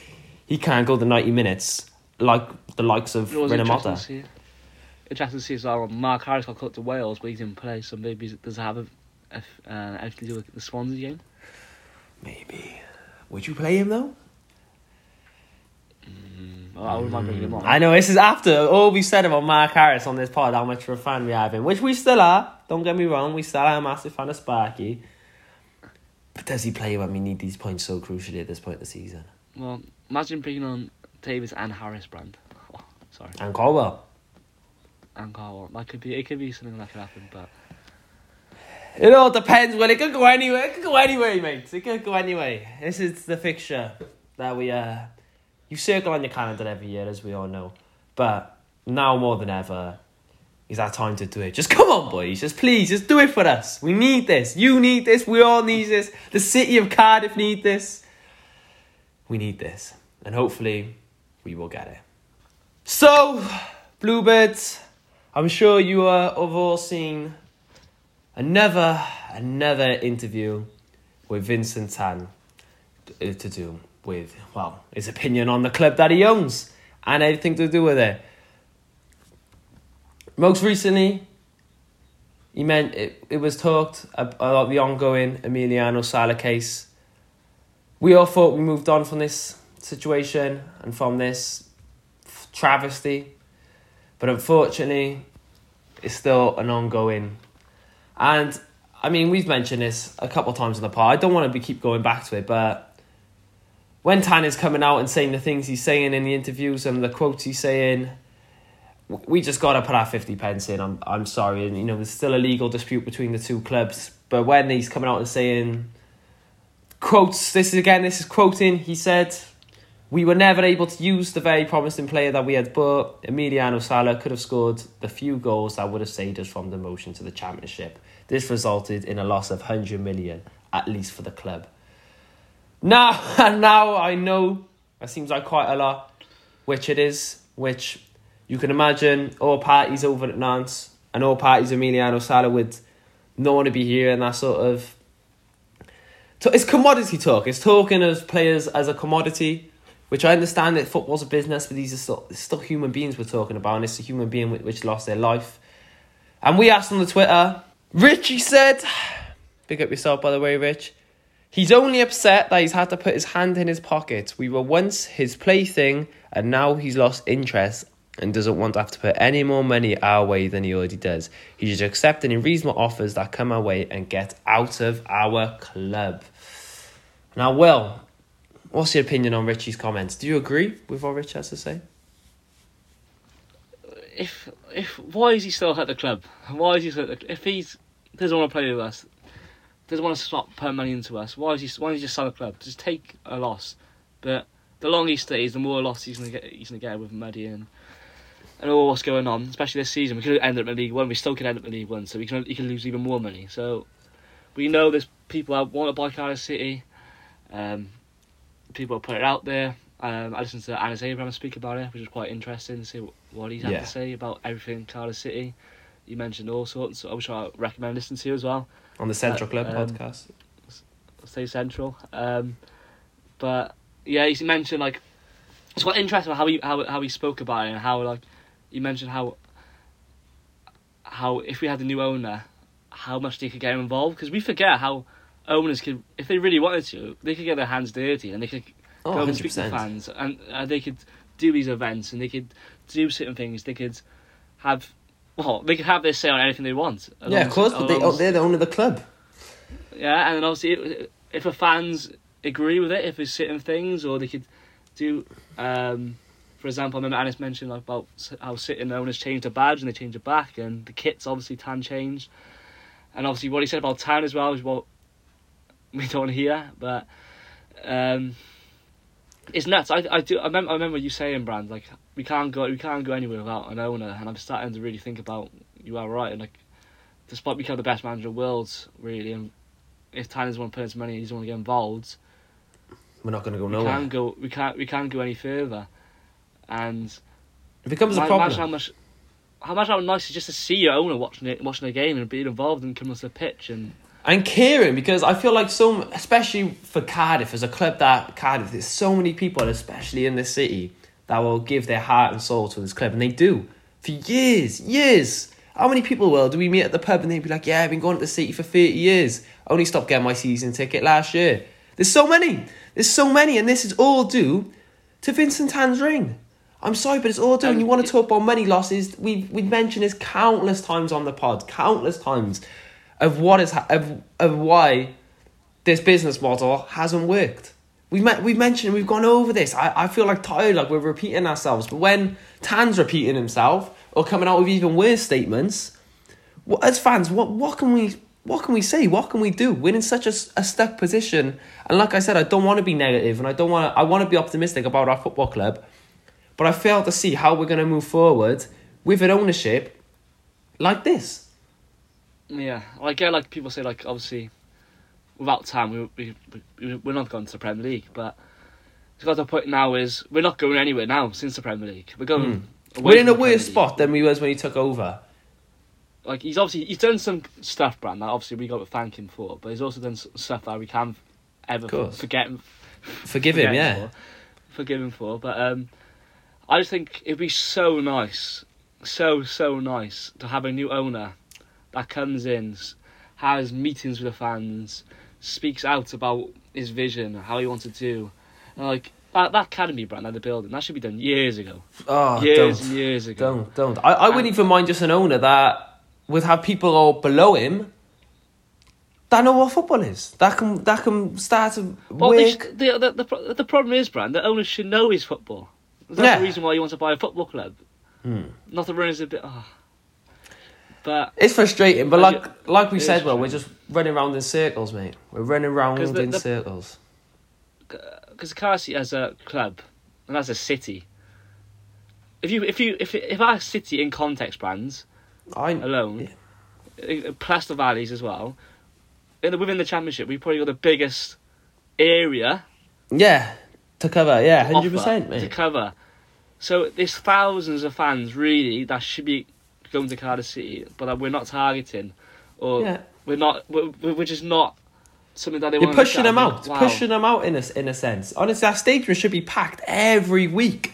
S1: he can't go the 90 minutes like the likes of Rinomhota.
S2: To see? Interesting to see as well. Mark Harris got cut to Wales, but he didn't play. So maybe does it have a, a, uh, anything to do with the Swansea game?
S1: Maybe. Would you play him though?
S2: Well, I wouldn't mind bringing him on.
S1: I know this is after all we said about Mark Harris on this pod, how much of a fan we have him, which we still are. Don't get me wrong, we still are a massive fan of Sparky. But does he play when we need these points so crucially at this point of the season?
S2: Well, imagine bringing on Davies and Harris brand. [LAUGHS] Oh, sorry,
S1: And
S2: Colwill. Carl. That could be. It could be something that could happen, but
S1: It all depends. Well, it could go anywhere. It could go anyway, mate. It could go anyway. This is the fixture that we uh, you circle on your calendar every year, as we all know. But now more than ever, is our time to do it. Just come on, boys. Just please, just do it for us. We need this. You need this. We all need this. The city of Cardiff need this. We need this, and hopefully, we will get it. So, Bluebirds, I'm sure you uh, have all seen another another interview with Vincent Tan to, do with well his opinion on the club that he owns and everything to do with it. Most recently, he meant it, it was talked about the ongoing Emiliano Sala case. We all thought we moved on from this situation and from this travesty, but unfortunately, it's still an ongoing and I mean, we've mentioned this a couple of times in the pod. I don't want to be keep going back to it, but when Tan is coming out and saying the things he's saying in the interviews and the quotes he's saying, we just got to put our 50 pence in. I'm, I'm sorry. And, you know, there's still a legal dispute between the two clubs. But when he's coming out and saying quotes, this is again, this is quoting, he said, we were never able to use the very promising player that we had bought. Emiliano Sala could have scored the few goals that would have saved us from demotion to the championship. This resulted in a loss of 100 million, at least for the club. Now, [LAUGHS] now I know that seems like quite a lot, which it is, which you can imagine all parties over at Nantes and all parties Emiliano Sala would not want to be here and that sort of. It's commodity talk. It's talking as players as a commodity, which I understand that football's a business, but these are still, still human beings we're talking about, and it's a human being which, lost their life. And we asked on the Twitter, Richie said, [SIGHS] big up yourself by the way, Rich. He's only upset that he's had to put his hand in his pocket. We were once his plaything, and now he's lost interest and doesn't want to have to put any more money our way than he already does. He should accept any reasonable offers that come our way and get out of our club. Now, Will, what's your opinion on Richie's comments? Do you agree with what Rich has to say?
S2: If if why is he still at the club? Why is he still at the, if he's doesn't want to play with us, doesn't want to stop putting money into us? Why is he why is he just sell the club? Just take a loss. But the longer he stays, the more loss he's gonna get. He's gonna get with Muddy and and all what's going on. Especially this season, we could end up in League One. We still could end up in League One, so we can he can lose even more money. So we know there's people that want to buy Cardiff City. Um, people put it out there. Um, I listened to Annis Abraham speak about it, which was quite interesting to see what, what he's had
S1: Yeah.
S2: to say about everything Cardiff City. You mentioned all sorts, which I recommend listening to as well.
S1: On the Central Club
S2: um,
S1: podcast.
S2: Stay Central. Um, but yeah, he mentioned like it's quite interesting how he how how he spoke about it and how like he mentioned how how if we had a new owner, how much they could get involved because we forget how owners could if they really wanted to they could get their hands dirty and they could
S1: Oh,
S2: go and speak to
S1: 100%.
S2: fans and uh, they could do these events and they could do certain things they could have well they could have their say on anything they want
S1: Yeah, of course, but they, oh, they're the owner of the club.
S2: yeah, and then obviously, if- if the fans agree with it, if there's certain things, or they could do, um, for example, I remember Anis mentioned like, about how sitting owners changed the badge and they changed it back, and the kits obviously Tan changed, and obviously what he said about Tan as well is what we don't hear, but um, it's nuts. I I do I remember I remember you saying, Brand, like we can't go we can't go anywhere without an owner, and I'm starting to really think about you are right, and like despite becoming the best manager in the world, really, and if Tanner's want to put his money, he doesn't want to get involved.
S1: We're not going to go
S2: We
S1: nowhere.
S2: can't go. We can't. We can't go any further. And
S1: It becomes a problem.
S2: imagine how much, how much how nice is just to see your owner watching it, watching a game and being involved and coming to the pitch and
S1: and caring because I feel like so, especially for Cardiff as a club that Cardiff, there's so many people, especially in this city, that will give their heart and soul to this club, and they do for years, years. How many people will do we meet at the pub and they'd be like, "Yeah, I've been going to the city for thirty years. I only stopped getting my season ticket last year." There's so many. There's so many, and this is all due to Vincent Tan's ring. I'm sorry, but it's all due. and
S2: Um,
S1: you want to talk about money losses? We've we've mentioned this countless times on the pod, countless times, of what is of of why this business model hasn't worked. We've met, we've mentioned we've gone over this. I, I feel like tired, like we're repeating ourselves. But when Tan's repeating himself or coming out with even worse statements, as fans, what what can we what can we say? What can we do? We're in such a stuck position. And like I said, I don't want to be negative, and I don't want to. I want to be optimistic about our football club, but I fail to see how we're going to move forward with an ownership like this.
S2: Yeah, like yeah, like people say, like obviously, without time, we we we we're not going to the Premier League, but it's got to the point now is we're not going anywhere now since the Premier League. We're going.
S1: Hmm. We're in a worse spot than we was when he took over.
S2: like he's obviously he's done some stuff, Brand. That obviously we got to thank him for, but he's also done stuff that we can't ever forget him.
S1: Forgive him,
S2: forget
S1: yeah.
S2: For, forgive him for, but um, I just think it'd be so nice, so so nice to have a new owner that comes in, has meetings with the fans, speaks out about his vision, how he wants to do, and like. That, that academy brand at the building that should be done years ago,
S1: Oh,
S2: years and years ago.
S1: Don't, don't. I, I wouldn't even mind just an owner that would have people all below him that know what football is. That can that can start to
S2: Well,
S1: work.
S2: the, the, the, the problem is, Brand, the owner should know his football. That's
S1: Yeah.
S2: the reason why you want to buy a football club.
S1: Hmm.
S2: Not the runners a bit. Oh. But
S1: It's frustrating, but like like we said, well, we're just running around in circles, mate. We're running around
S2: the-
S1: in
S2: the-
S1: circles.
S2: because Carsi as a club and as a city, if you if you if if our city in context brands
S1: I
S2: alone, uh, plus the valleys as well, in the, within the championship, we probably got the biggest area
S1: yeah to cover, yeah, hundred percent,
S2: to cover. So there's thousands of fans really that should be going to Cardiff City, but that we're not targeting, or
S1: Yeah,
S2: we're not, we're, we're just not something that they
S1: you're pushing them out,
S2: Wow.
S1: pushing them out in a in a sense. Honestly, that stadium should be packed every week.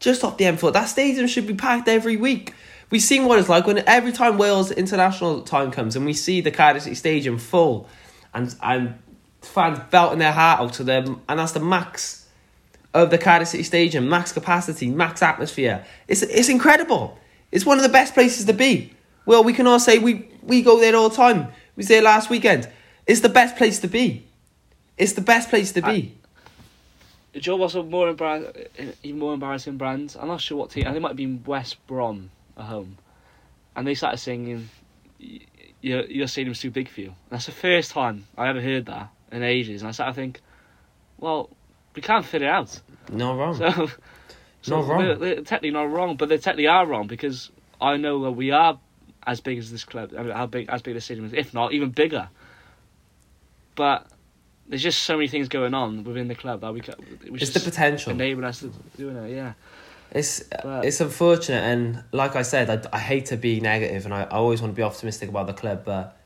S1: Just off the M4, that stadium should be packed every week. We've seen what it's like when every time Wales international time comes and we see the Cardiff City Stadium full, and and fans belting their heart out to them, and that's the max of the Cardiff City Stadium, max capacity, max atmosphere. It's it's incredible. It's one of the best places to be. Well, we can all say we we go there all the time. We was there last weekend. It's the best place to be. It's the best place to be.
S2: Joe was a more embarrassing, even eh, more embarrassing brand. I'm not sure what team. I think it might have been West Brom at home, and they started singing, "Y- "Your your stadium's too big for you." And that's the first time I ever heard that in ages, and I started to think, well, we can't fit it out.
S1: Not wrong.
S2: So, so
S1: Not wrong.
S2: They're, they're technically not wrong, but they technically are wrong because I know that we are as big as this club. I mean, how big as big as the stadium is, if not even bigger. But there's just so many things going on within the club that we can.
S1: it's the potential.
S2: enabling us to doing it. Yeah,
S1: It's
S2: But-
S1: it's unfortunate, and like I said, I, I hate to be negative, and I, I always want to be optimistic about the club, but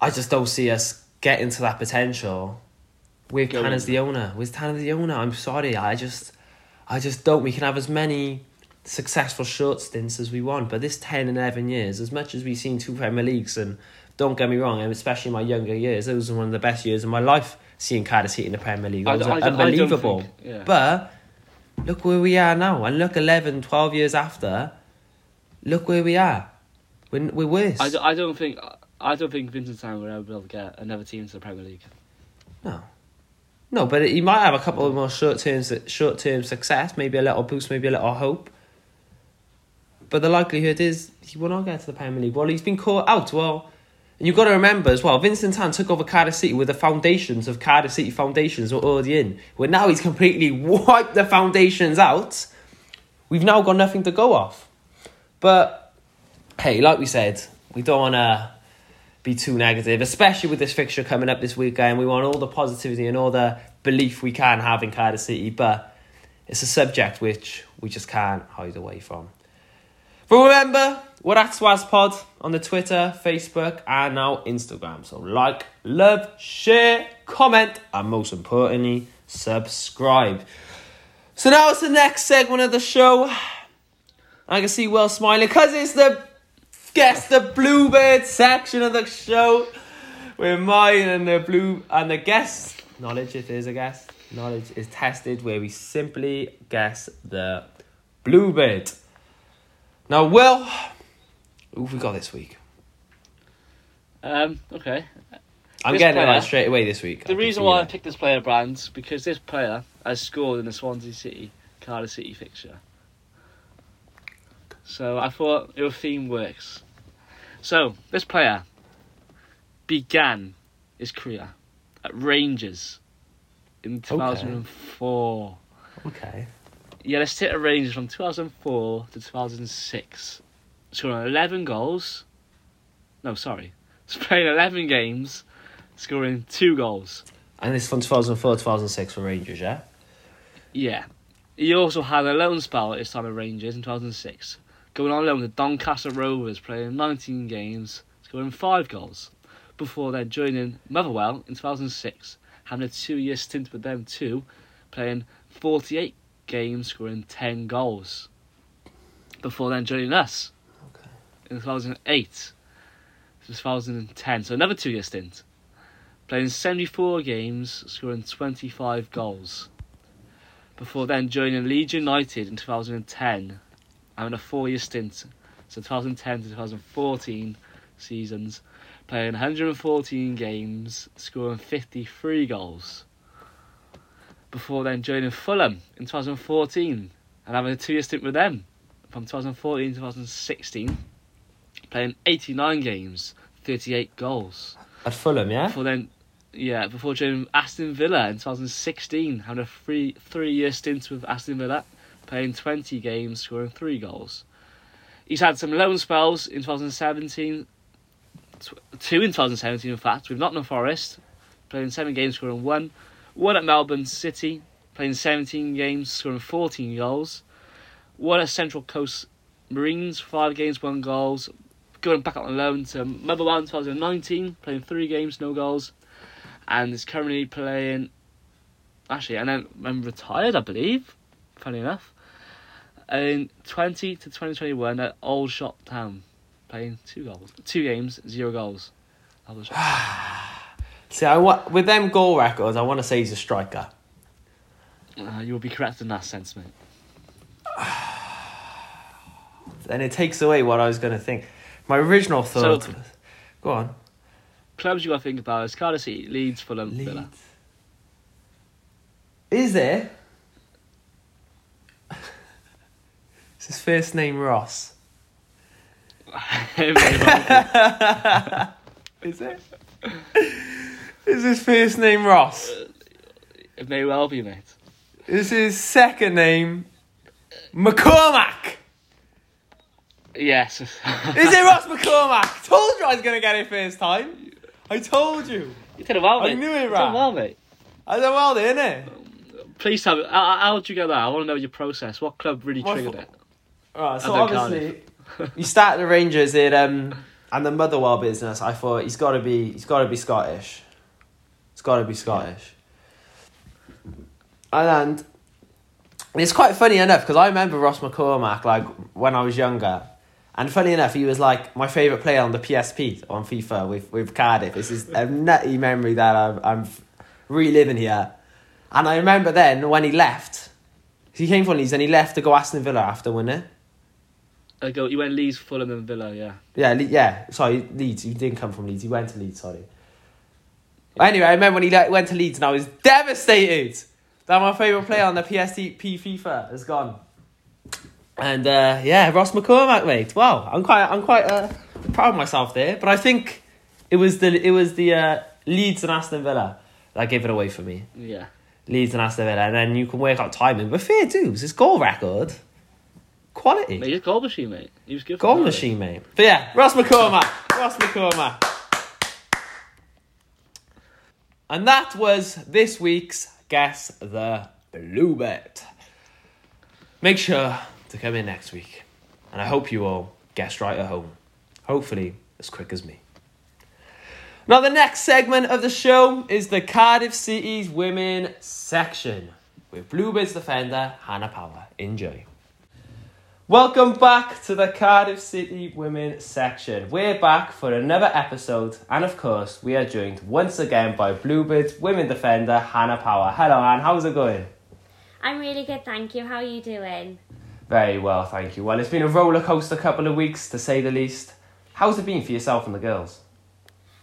S1: I just don't see us getting to that potential with. Tan as the owner. With Tan as the owner, I'm sorry, I just I just don't. We can have as many successful short stints as we want, but this 10 and 11 years, as much as we've seen two Premier Leagues, and don't get me wrong, and especially in my younger years, those were one of the best years of my life seeing Cardiff City in the Premier League. It was
S2: I I
S1: unbelievable.
S2: think- yeah.
S1: But look where we are now, and look 11, 12 years after, look where we are. We're, we're worse.
S2: I, don't- I don't think I don't think Vincent Tan will ever be able to get another team to the Premier League.
S1: No. No, but he might have a couple of more short term short term success, maybe a little boost, maybe a little hope. But the likelihood is he will not get to the Premier League. Well, he's been caught out. Well, and you've got to remember as well, Vincent Tan took over Cardiff City with the foundations of Cardiff City foundations were already in. Where now he's completely [LAUGHS] wiped the foundations out. We've now got nothing to go off. But hey, like we said, we don't want to be too negative, especially with this fixture coming up this weekend. We want all the positivity and all the belief we can have in Cardiff City, but it's a subject which we just can't hide away from. But remember, we're at SwazPod on the Twitter, Facebook, and now Instagram. So like, love, share, comment, and most importantly, subscribe. So now it's the next segment of the show. I can see Will smiling because it's the guess the bluebird section of the show where mine and the blue and the guest knowledge if there's a guest knowledge is tested where we simply guess the bluebird now will who have we got this week
S2: Um, okay.
S1: i'm
S2: This
S1: getting it
S2: player-
S1: right straight away this week
S2: The
S1: can
S2: reason why I picked this player, Brand, because this player has scored in the Swansea City Cardiff City fixture. So I thought your theme works. So this player began his career at Rangers in 2004.
S1: okay
S2: Yeah, let's take at Rangers from 2004 to 2006. Scoring 11 goals. No, sorry. He's [LAUGHS] playing 11 games, scoring two goals.
S1: and this from 2004 2006 for rangers yeah
S2: Yeah. He also had a loan spell at his time at Rangers in 2006, going on loan to Doncaster Rovers, playing 19 games, scoring 5 goals, before then joining Motherwell in 2006, having a two year stint with them too, playing 48 games, scoring 10 goals, before then joining us
S1: okay
S2: in 2008 to 2010, so another two year stint. Playing 74 games, scoring 25 goals. Before then joining Leeds United in 2010, having a four year stint, so 2010 to 2014 seasons, playing 114 games, scoring 53 goals. Before then joining Fulham in 2014 and having a two year stint with them from 2014 to 2016 playing 89 games, 38 goals.
S1: at fulham yeah
S2: Before then, yeah, before joining Aston Villa in 2016, having a three three year stint with Aston Villa, playing 20 games, scoring three goals. He's had some loan spells in 2017, two in 2017 in fact, with Nottingham Forest, playing seven games, scoring one. One at Melbourne City, playing 17 games, scoring 14 goals. One at Central Coast Mariners, five games, one goals, going back on loan to Motherwell in 2019, playing three games, no goals, and is currently playing. Actually, and then I'm retired, I believe. Funny enough, in 20 to 2021 at Aldershot Town, playing two goals, two games, zero goals. [SIGHS]
S1: See, I wa- with them goal records, I want to say he's a striker.
S2: Uh, you will be correct in that sense, mate. [SIGHS]
S1: And it takes away what I was going to think. My original thought
S2: So-
S1: was. Go on.
S2: Clubs you got to think about is Cardiff City, Leeds, Fulham, Villa.
S1: Leeds. Is there? Is his first name Ross? [LAUGHS]
S2: It [LAUGHS]
S1: Is it? Is his first name Ross?
S2: be- it may well be, mate.
S1: Is his second name McCormack?
S2: Yes. [LAUGHS]
S1: Is it Ross McCormack? Told you I was going to get it first time. I told you.
S2: you did it well,
S1: I knew it,
S2: You did well, mate.
S1: I done well there, innit?
S2: Um, please tell me, how, how did you get that? I want to know your process. What club really
S1: My
S2: triggered
S1: fo-
S2: it?
S1: Right, so
S2: And
S1: obviously, [LAUGHS] you started the Rangers in um, and the Motherwell business. I thought he's got to be he's got to be Scottish. It's got to be Scottish. And it's quite funny enough because I remember Ross McCormack like when I was younger, and funny enough, he was like my favorite player on the PSP on FIFA with with Cardiff. This is a [LAUGHS] nutty memory that I'm, I'm reliving here, and I remember then when he left. He came from Leeds and he left to go Aston Villa after, it?
S2: I go. You went Leeds, Fulham, and Villa. Yeah.
S1: Yeah, Le- yeah. Sorry, Leeds. He didn't come from Leeds. He went to Leeds. Sorry. Anyway, I remember when he le- went to Leeds, and I was devastated that my favorite player on the PSP FIFA has gone. And uh, yeah, Ross McCormack, mate. Wow, I'm quite, I'm quite uh, proud of myself there. But I think it was the, it was the uh, Leeds and Aston Villa that gave it away for me.
S2: Yeah.
S1: Leeds and Aston Villa, and then you can work out timing. But fair dues, his goal record, quality.
S2: Mate, he's a goal machine, mate. He was good.
S1: Goal machine, mate. But yeah, Ross McCormack. Ross McCormack. And that was this week's Guess the Bluebird. Make sure to come in next week. And I hope you all guessed right at home. Hopefully, as quick as me. Now, the next segment of the show is the Cardiff City's women section with Bluebirds defender Hannah Power. Enjoy. Welcome back to the Cardiff City Women section. We're back for another episode, and of course, we are joined once again by Bluebirds women defender Hannah Power. Hello, Anne. How's it going?
S3: I'm really good, thank you. How are you doing?
S1: Very well, thank you. Well, it's been a roller coaster couple of weeks, to say the least. How's it been for yourself and the girls?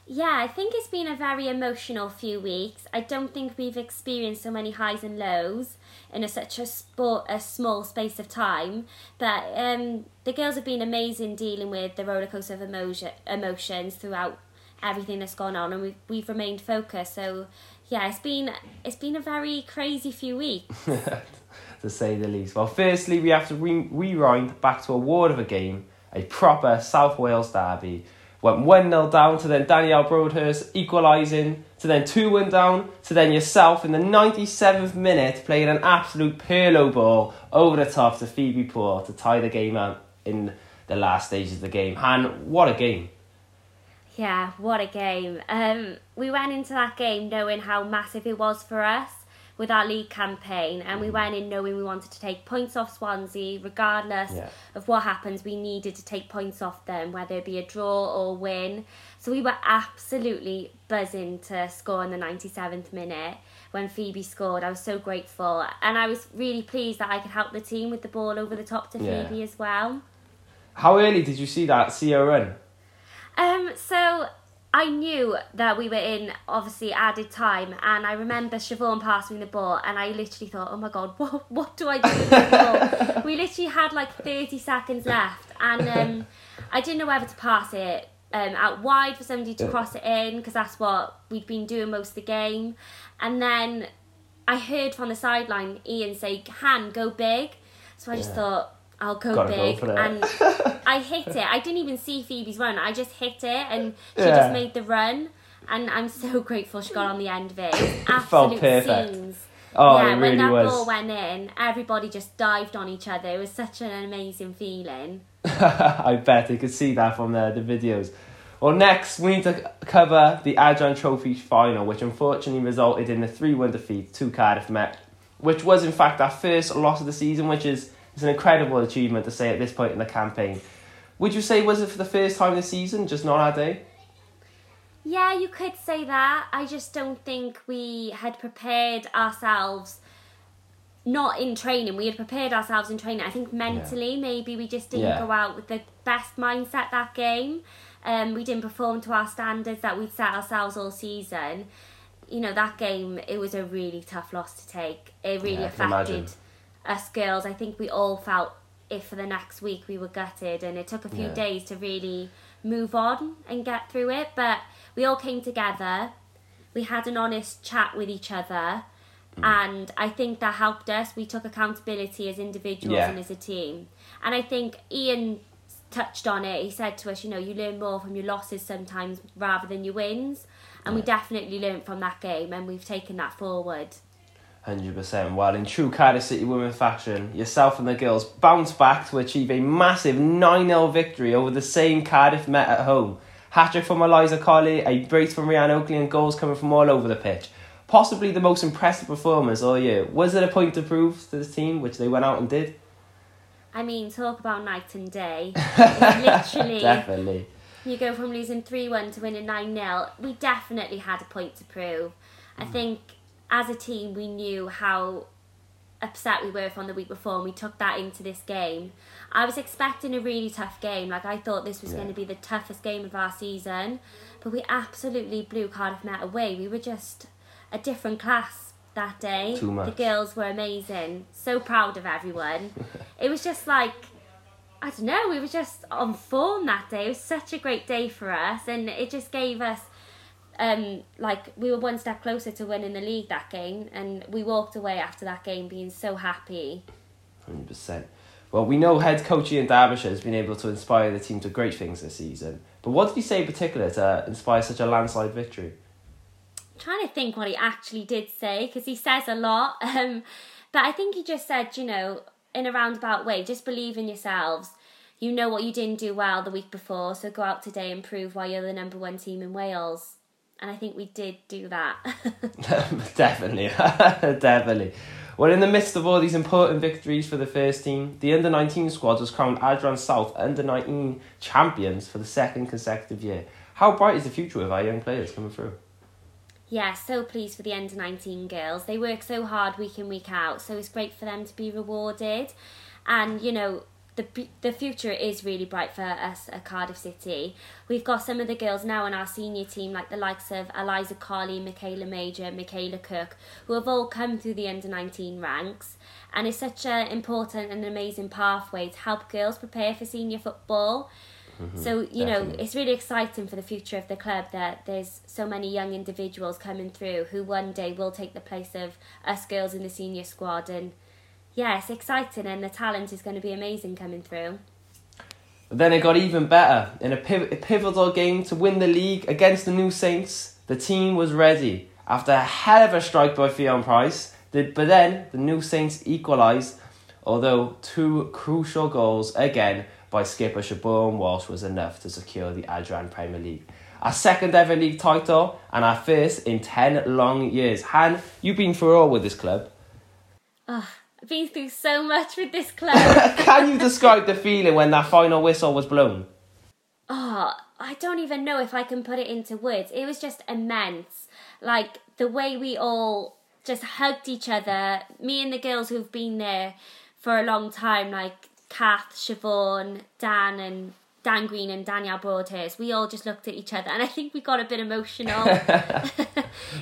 S3: Yeah, I think it's been a very emotional few weeks. I don't think we've experienced so many highs and lows in a, such a sport, a small space of time. But um, the girls have been amazing dealing with the rollercoaster of emotion, emotions throughout everything that's gone on, and we've we've remained focused. So yeah, it's been it's been a very crazy few weeks. [LAUGHS]
S1: to say the least. Well, firstly, we have to re- rewind back to a ward of a game, a proper South Wales derby. Went 1 0 down to then Danielle Broadhurst equalising, to then 2 1 down, to then yourself in the 97th minute playing an absolute Pirlo ball over the top to Phoebe Poor to tie the game up in the last stages of the game. Han, what a game!
S3: Yeah, what a game. Um, we went into that game knowing how massive it was for us with our league campaign, and we went in knowing we wanted to take points off Swansea, regardless
S1: Yeah.
S3: of what happens. We needed to take points off them, whether it be a draw or win. So we were absolutely buzzing to score in the 97th minute when Phoebe scored. I was so grateful, and I was really pleased that I could help the team with the ball over the top to
S1: Yeah.
S3: Phoebe as well.
S1: How early did you see that, see her run?
S3: Um, so I knew that we were in obviously added time, and I remember Siobhan passing me the ball, and I literally thought, "Oh my god, [LAUGHS] what what do I do with ball?" [LAUGHS] we literally had like thirty seconds left, and um, I didn't know whether to pass it um, out wide for somebody to cross it in because that's what we'd been doing most of the game, and then I heard from the sideline Ian say, "Han, go big," so I just
S1: Yeah.
S3: thought. I'll go
S1: Gotta
S3: big,
S1: it.
S3: and [LAUGHS] I hit it. I didn't even see Phoebe's run. I just hit it, and she
S1: Yeah.
S3: just made the run. And I'm so [LAUGHS] grateful she got on the end of it. It
S1: felt
S3: absolute
S1: perfect.
S3: scenes.
S1: Oh,
S3: yeah,
S1: it
S3: when that
S1: was.
S3: ball went in, everybody just dived on each other. It was such an amazing feeling. [LAUGHS]
S1: I bet you could see that from the, the videos. Well, next we need to cover the Adran Trophy final, which unfortunately resulted in a 3 1 defeat to Cardiff Met, which was in fact our first loss of the season, which is, is an incredible achievement to say at this point in the campaign. Would you say was it for the first time this season, just not our day?
S3: Yeah, you could say that. I just don't think we had prepared ourselves. Not in training, we had prepared ourselves in training. I think mentally, maybe we just didn't
S1: Yeah.
S3: go out with the best mindset that game. Um, we didn't perform to our standards that we'd set ourselves all season. You know, that game, it was a really tough loss to take. It really
S1: Yeah, I can imagine.
S3: affected us girls. I think we all felt if for the next week we were gutted, and it took a few
S1: Yeah.
S3: days to really move on and get through it. But we all came together. We had an honest chat with each other,
S1: Mm.
S3: and I think that helped us. We took accountability as individuals
S1: Yeah.
S3: and as a team. And I think Ian touched on it. He said to us, you know, you learn more from your losses sometimes rather than your wins. And we definitely learned from that game, and we've taken that forward.
S1: Hundred percent. Well, in true Cardiff City women fashion, yourself and the girls bounced back to achieve a massive 9-0 victory over the same Cardiff Met at home. Hat-trick from Eliza Colley, a brace from Rianne Oakley, and goals coming from all over the pitch. Possibly the most impressive performance all year. Was it a point to prove to the team, which they went out and did?
S3: I mean, talk about night and day. [LAUGHS] Literally,
S1: Definitely.
S3: you go from losing 3 1 to winning 9 0. We definitely had a point to prove. I hmm. think as a team, we knew how upset we were from the week before, and we took that into this game. I was expecting a really tough game. Like, I thought this was
S1: Yeah.
S3: going to be the toughest game of our season, but we absolutely blew Cardiff Met away. We were just a different class that day. The girls were amazing. So proud of everyone. [LAUGHS] it was just like I don't know, we were just on form that day. It was such a great day for us, and it just gave us, um, like we were one step closer to winning the league that game, and we walked away after that game being so happy.
S1: Hundred percent. Well, we know head coach Ian Derbyshire has been able to inspire the team to great things this season. But what did he say in particular to inspire such a landslide victory?
S3: I'm trying to think what he actually did say because he says a lot, [LAUGHS] um, but I think he just said, you know, in a roundabout way, just believe in yourselves. You know what you didn't do well the week before, so go out today and prove why you're the number one team in Wales. And I think we did do that. [LAUGHS] [LAUGHS]
S1: definitely, [LAUGHS] definitely. Well, in the midst of all these important victories for the first team, the under 19 squad was crowned Adran South under 19 champions for the second consecutive year. How bright is the future with our young players coming through?
S3: Yeah, so pleased for the under 19 girls. They work so hard week in, week out, so it's great for them to be rewarded. And, you know, the, the future is really bright for us at Cardiff City. We've got some of the girls now in our senior team, like the likes of Eliza Colley, Michaela Major, Michaela Cook, who have all come through the under 19 ranks. And it's such an important and amazing pathway to help girls prepare for senior football. Mm-hmm. So, you know, it's really exciting for the future of the club that there's so many young individuals coming through who one day will take the place of us girls in the senior squad. And yeah, it's exciting and the talent is going to be amazing coming through.
S1: Then it got even better. In a, piv- a pivotal game to win the league against the New Saints, the team was ready. After a hell of a strike by Ffion Price, but then the New Saints equalised, although two crucial goals again by skipper Siobhan Walsh was enough to secure the Adran Premier League. Our second ever league title and our first in 10 long years. Han, you've been through all with this club.
S3: I've been through so much with this [LAUGHS] club.
S1: Can you describe the feeling when that final whistle was blown?
S3: oh, I don't even know if I can put it into words. It was just immense. Like the way we all just hugged each other, me and the girls who've been there for a long time, like Kath, Siobhan, Dan, and Dan Green and Danielle Broadhurst, we all just looked at each other, and I think we got a bit emotional. [LAUGHS]
S1: You [LAUGHS]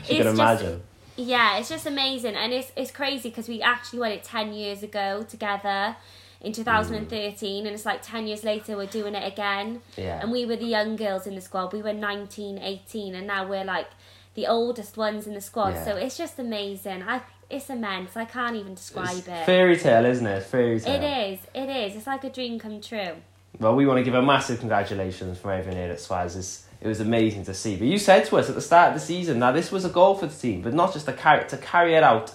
S3: It's
S1: can
S3: just-
S1: imagine.
S3: Yeah, it's just amazing, and it's it's crazy because we actually won it ten years ago together in 2013, mm. and it's like ten years later we're doing it again.
S1: Yeah.
S3: And we were the young girls in the squad. We were 19, 18, and now we're like the oldest ones in the squad.
S1: Yeah.
S3: So it's just amazing. I it's immense. I can't even describe
S1: It's
S3: it.
S1: fairy tale, isn't it? Fairy tale.
S3: It is. It is. It's like a dream come true.
S1: Well, we want to give a massive congratulations from everyone here at Swaz. It's, it was amazing to see. But you said to us at the start of the season that this was a goal for the team, but not just to carry to carry it out,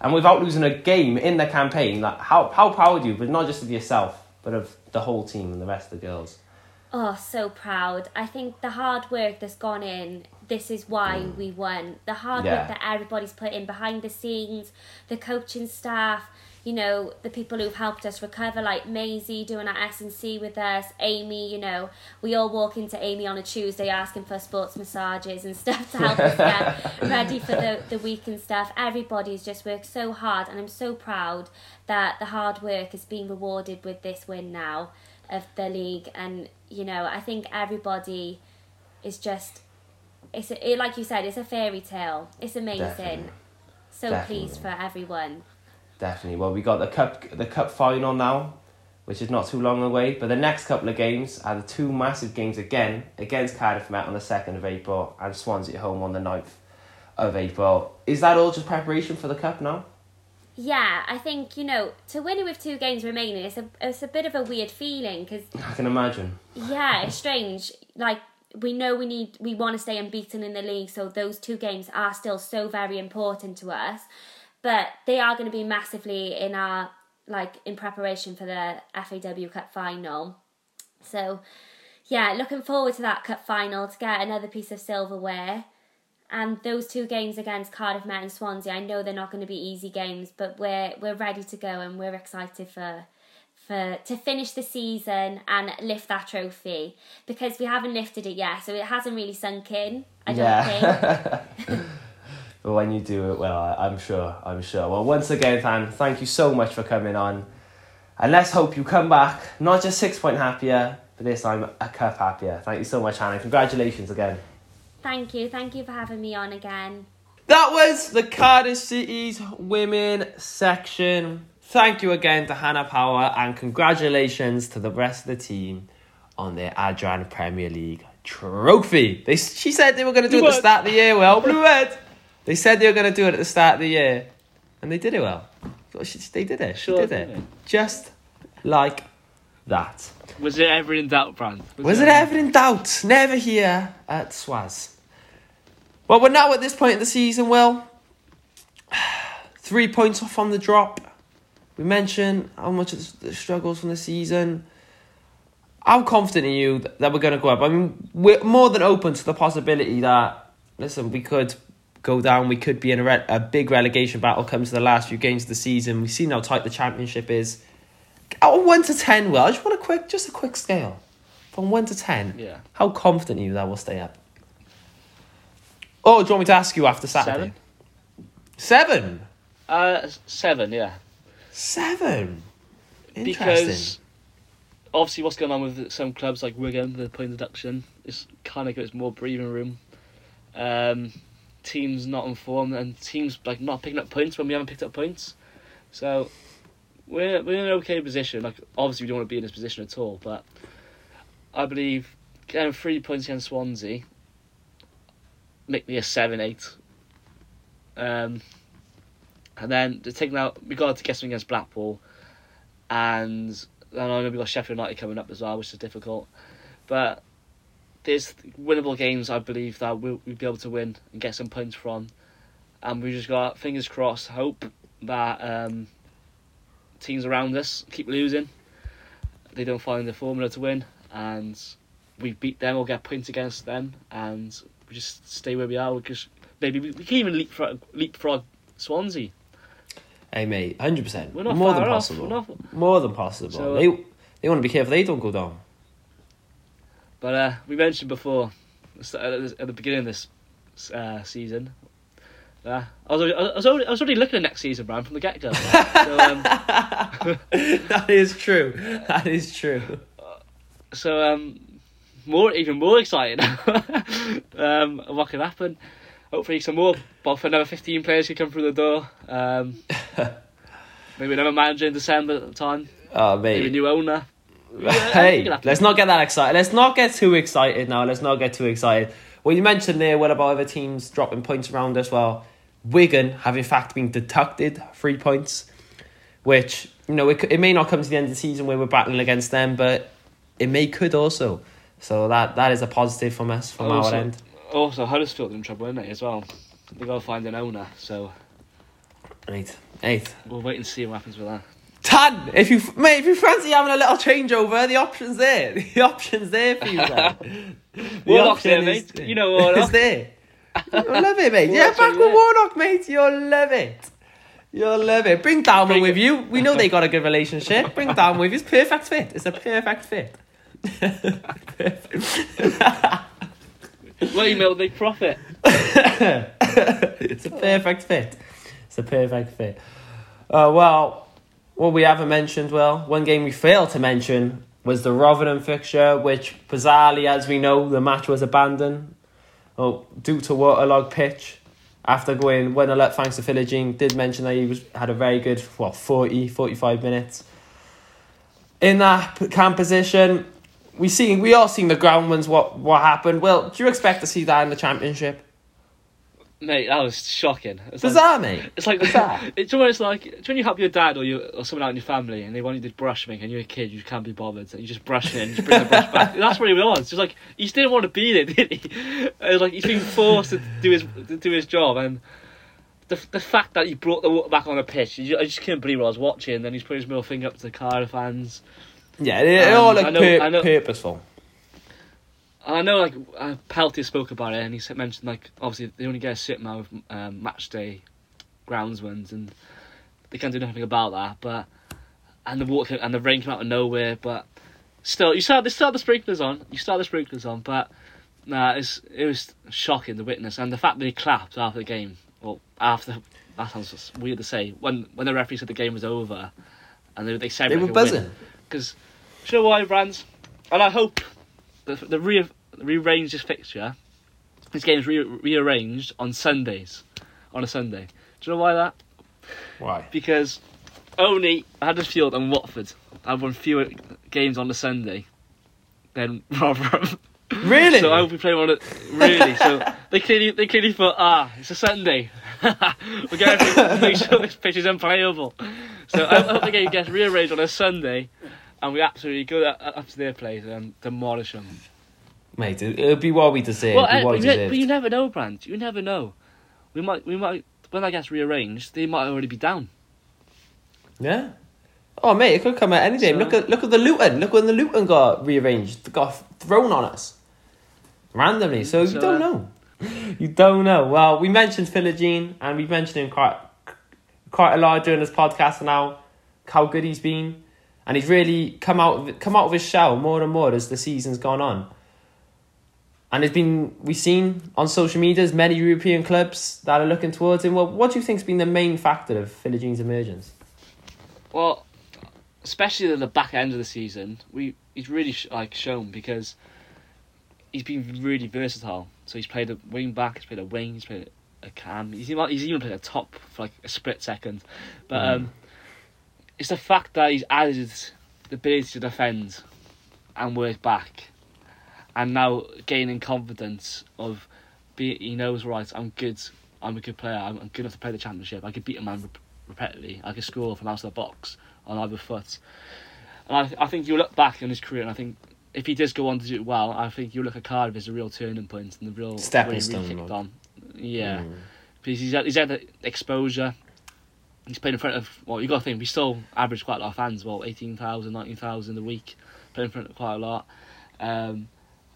S1: and without losing a game in the campaign. Like how how proud are you? But not just of yourself, but of the whole team and the rest of the girls.
S3: Oh, so proud. I think the hard work that's gone in this is why mm. we won. The hard
S1: Yeah.
S3: work that everybody's put in behind the scenes, the coaching staff, you know, the people who've helped us recover, like Maisie doing our S and C with us, Amy. You know, we all walk into Amy on a Tuesday asking for sports massages and stuff to help us get [LAUGHS] ready for the the week and stuff. Everybody's just worked so hard, and I'm so proud that the hard work is being rewarded with this win now of the league. And you know, I think everybody is just. It's a, it, like you said, it's a fairy tale. It's amazing.
S1: Definitely.
S3: So
S1: Definitely.
S3: pleased for everyone.
S1: Definitely. Well, we got the cup the cup final now, which is not too long away. But the next couple of games are the two massive games again against Cardiff Met on the second of April and Swansea at home on the 9th of April. Is that all just preparation for the cup now?
S3: Yeah, I think you know to win it with two games remaining, it's a it's a bit of a weird feeling because
S1: I can imagine.
S3: yeah, it's strange. Like we know we need we want to stay unbeaten in the league, so those two games are still so very important to us. But they are going to be massively in our like in preparation for the FAW Cup final. So yeah, looking forward to that cup final to get another piece of silverware. And those two games against Cardiff Met and Swansea, I know they're not going to be easy games, but we're we're ready to go and we're excited for for to finish the season and lift that trophy because we haven't lifted it yet, so it hasn't really sunk in. I don't think.
S1: yeah. [LAUGHS] but when you do it well, I, I'm sure. I'm sure. Well, once again, Than, thank you so much for coming on. And let's hope you come back, not just six point happier, but this time a cup happier. Thank you so much, Hannah. Congratulations again.
S3: Thank you, thank you for having me on again.
S1: That was the Cardiff City's women section. Thank you again to Hannah Power and congratulations to the rest of the team on their Adran Premier League trophy. They, she said they were going to do it at the start of the year. Well, Blue Red. They said they were going to do it at the start of the year, and they did it well. Well, she- They did it. She
S2: Sure
S1: did
S2: did
S1: it.
S2: they?
S1: Just like that.
S2: Was it ever in doubt, Brand?
S1: Was it ever in doubt? Never here at Swaz. Well, we're now at this point in the season, Will. Three points off from the drop. We mentioned how much of the struggles from the season. I'm confident are you that we're going to go up. I mean, we're more than open to the possibility that, listen, we could go down. We could be in a, re- a big relegation battle come to the last few games of the season. We've seen how tight the championship is. Out of 1 to 10, Will, I just want a quick, just a quick scale. From 1 to 10.
S2: Yeah.
S1: How confident are you that we'll stay up? Oh, do you want me to ask you after Saturday? Seven?
S2: Uh, seven, yeah.
S1: Seven? Interesting.
S2: Because obviously, what's going on with some clubs like Wigan, the point deduction, is kind of gives more breathing room. Um, teams not in form and teams like not picking up points when we haven't picked up points. So we're we're in an okay position. Like obviously, we don't want to be in this position at all, but I believe getting three points against Swansea make me a seven eight. Um, and then to take out we got to get something against Blackpool, and then I know we got Sheffield United coming up as well, which is difficult. But there's winnable games I believe that we'll, we'll be able to win and get some points from, and we just got fingers crossed, hope that um, teams around us keep losing, they don't find the formula to win, and we beat them or get points against them, and we just stay where we are because maybe we, we can even leapfrog, leapfrog Swansea.
S1: Hey, mate, 100%.
S2: We're not
S1: More
S2: far
S1: than
S2: off,
S1: possible.
S2: not-
S1: More than possible.
S2: So-
S1: they, they want to be careful they don't go down.
S2: But uh, we mentioned before at the beginning of this uh, season. Uh, I was already, I was already, I was already looking at next season, Brian, from the get go. [LAUGHS] so, um, [LAUGHS]
S1: that is true. That is true.
S2: so um, more, even more excited [LAUGHS] um, what could happen. Hopefully, some more, But for another fifteen players could come through the door. Um, maybe another manager in December at the time.
S1: Oh,
S2: Maybe a new owner.
S1: Hey, let's not get that excited. Let's not get too excited now. Let's not get too excited. Well, you mentioned there, what about other teams dropping points around as Well, Wigan have in fact been deducted three points, which, you know, it, it may not come to the end of the season where we're battling against them, but it may could also. So that that is a positive from us, from
S2: Also-
S1: our end.
S2: Also, Huddersfield in trouble, isn't it, as well? They've got to find an owner, so
S1: Eight. Eight.
S2: we'll wait and see what happens with that.
S1: Tan, if you mate, if you fancy having a little changeover, the option's there. [LAUGHS] The option's there for you. [LAUGHS] The
S2: Warnock's there,
S1: option is-
S2: You know Warnock.
S1: It's there. You'll love it, mate. [LAUGHS] Yeah, back with Warnock, mate. You'll love it. You'll love it. Bring Dalman
S2: Bring
S1: with
S2: it.
S1: you. We know they got a good relationship. Bring Dalman with you. It's perfect fit. It's a perfect fit.
S2: Well, you know, they profit.
S1: it's a perfect fit. It's a perfect fit. Uh, well, what we haven't mentioned, well, one game we failed to mention was the Rotherham fixture, which bizarrely, as we know, the match was abandoned oh, due to waterlogged pitch. After going 1 0 thanks to Philogene, did mention that he was had a very good, what, 40, 45 minutes. In that camp position, we seen we all seen the ground ones what what happened. Well, do you expect to see that in the championship?
S2: Mate, that was shocking. It's like,
S1: Bizarre, mate. [LAUGHS]
S2: it's like
S1: Bizarre. [LAUGHS]
S2: it's almost like it's when you help your dad or you or someone out in your family and they want you to brush something and you're a kid, you can't be bothered, and you just brush it and you just bring the brush back. [LAUGHS] That's what he was. Just like he just didn't want to be there, did he? It was like he's being forced to do his to do his job, and the the fact that he brought the water back on the pitch, you I just couldn't believe what I was watching. Then he's put his middle finger up to the Cardiff fans.
S1: Yeah, it, all looked pur- purposeful.
S2: I know, like, uh, Peltier spoke about it, and he said, mentioned, like, obviously they only get a sit now with um, match day and they can't do nothing about that. But and the water and the rain came out of nowhere, but still, you start they start the sprinklers on, you start the sprinklers on, but nah, it's it was shocking to witness, and the fact that he clapped after the game, well, after that sounds weird to say when when the referee said the game was over, and they they said
S1: They were buzzing.
S2: because you know why, Brands? And I hope the the re rearrange this fixture. This game's re- rearranged on Sundays, on a Sunday. Do you know why that?
S1: Why?
S2: Because only Huddersfield and Watford have won fewer games on a Sunday than [LAUGHS] Rotherham.
S1: Really?
S2: So I hope we play one. Of, really? So [LAUGHS] they clearly they clearly thought, ah, it's a Sunday. [LAUGHS] We're going to make sure this pitch is unplayable. So I hope the game gets rearranged on a Sunday, and we absolutely go up to their place and demolish them.
S1: Mate, it, it'll be what we deserve.
S2: Well, uh,
S1: we
S2: but, you, never know, Brand. You never know. We might we might when that gets rearranged, they might already be down.
S1: Yeah. Oh, mate, it could come at any time.
S2: So-
S1: Look at look at the Luton. Look when the Luton got rearranged, got thrown on us randomly. So, you don't
S2: uh,
S1: know. [LAUGHS] You don't know. Well, we mentioned Philogene, and we've mentioned him quite quite a lot during this podcast now. How good he's been, and he's really come out of, come out of his shell more and more as the season's gone on. And it's been we've seen on social medias many European clubs that are looking towards him. Well, what do you think's been the main factor of Philogene's emergence?
S2: Well, especially at the back end of the season, we he's really sh- like shown because he's been really versatile. So he's played a wing back, he's played a wing, he's played a cam. He's even, he's even played a top for like a split second. But
S1: Mm.
S2: um, it's the fact that he's added the ability to defend and work back, and now gaining confidence of be he knows right. I'm good. I'm a good player. I'm, I'm good enough to play the championship. I could beat a man rep- repeatedly. I could score from outside the box on either foot. And I, th- I think you look back on his career, and I think if he does go on to do well, I think you look at Cardiff as a real turning point and the real
S1: Stepping stone,
S2: Really on. Yeah,
S1: Mm.
S2: because he's had, he's had the exposure. He's playing in front of well, you got to think we still average quite a lot of fans, well, 18,000, 19,000 a week, playing in front of quite a lot, um,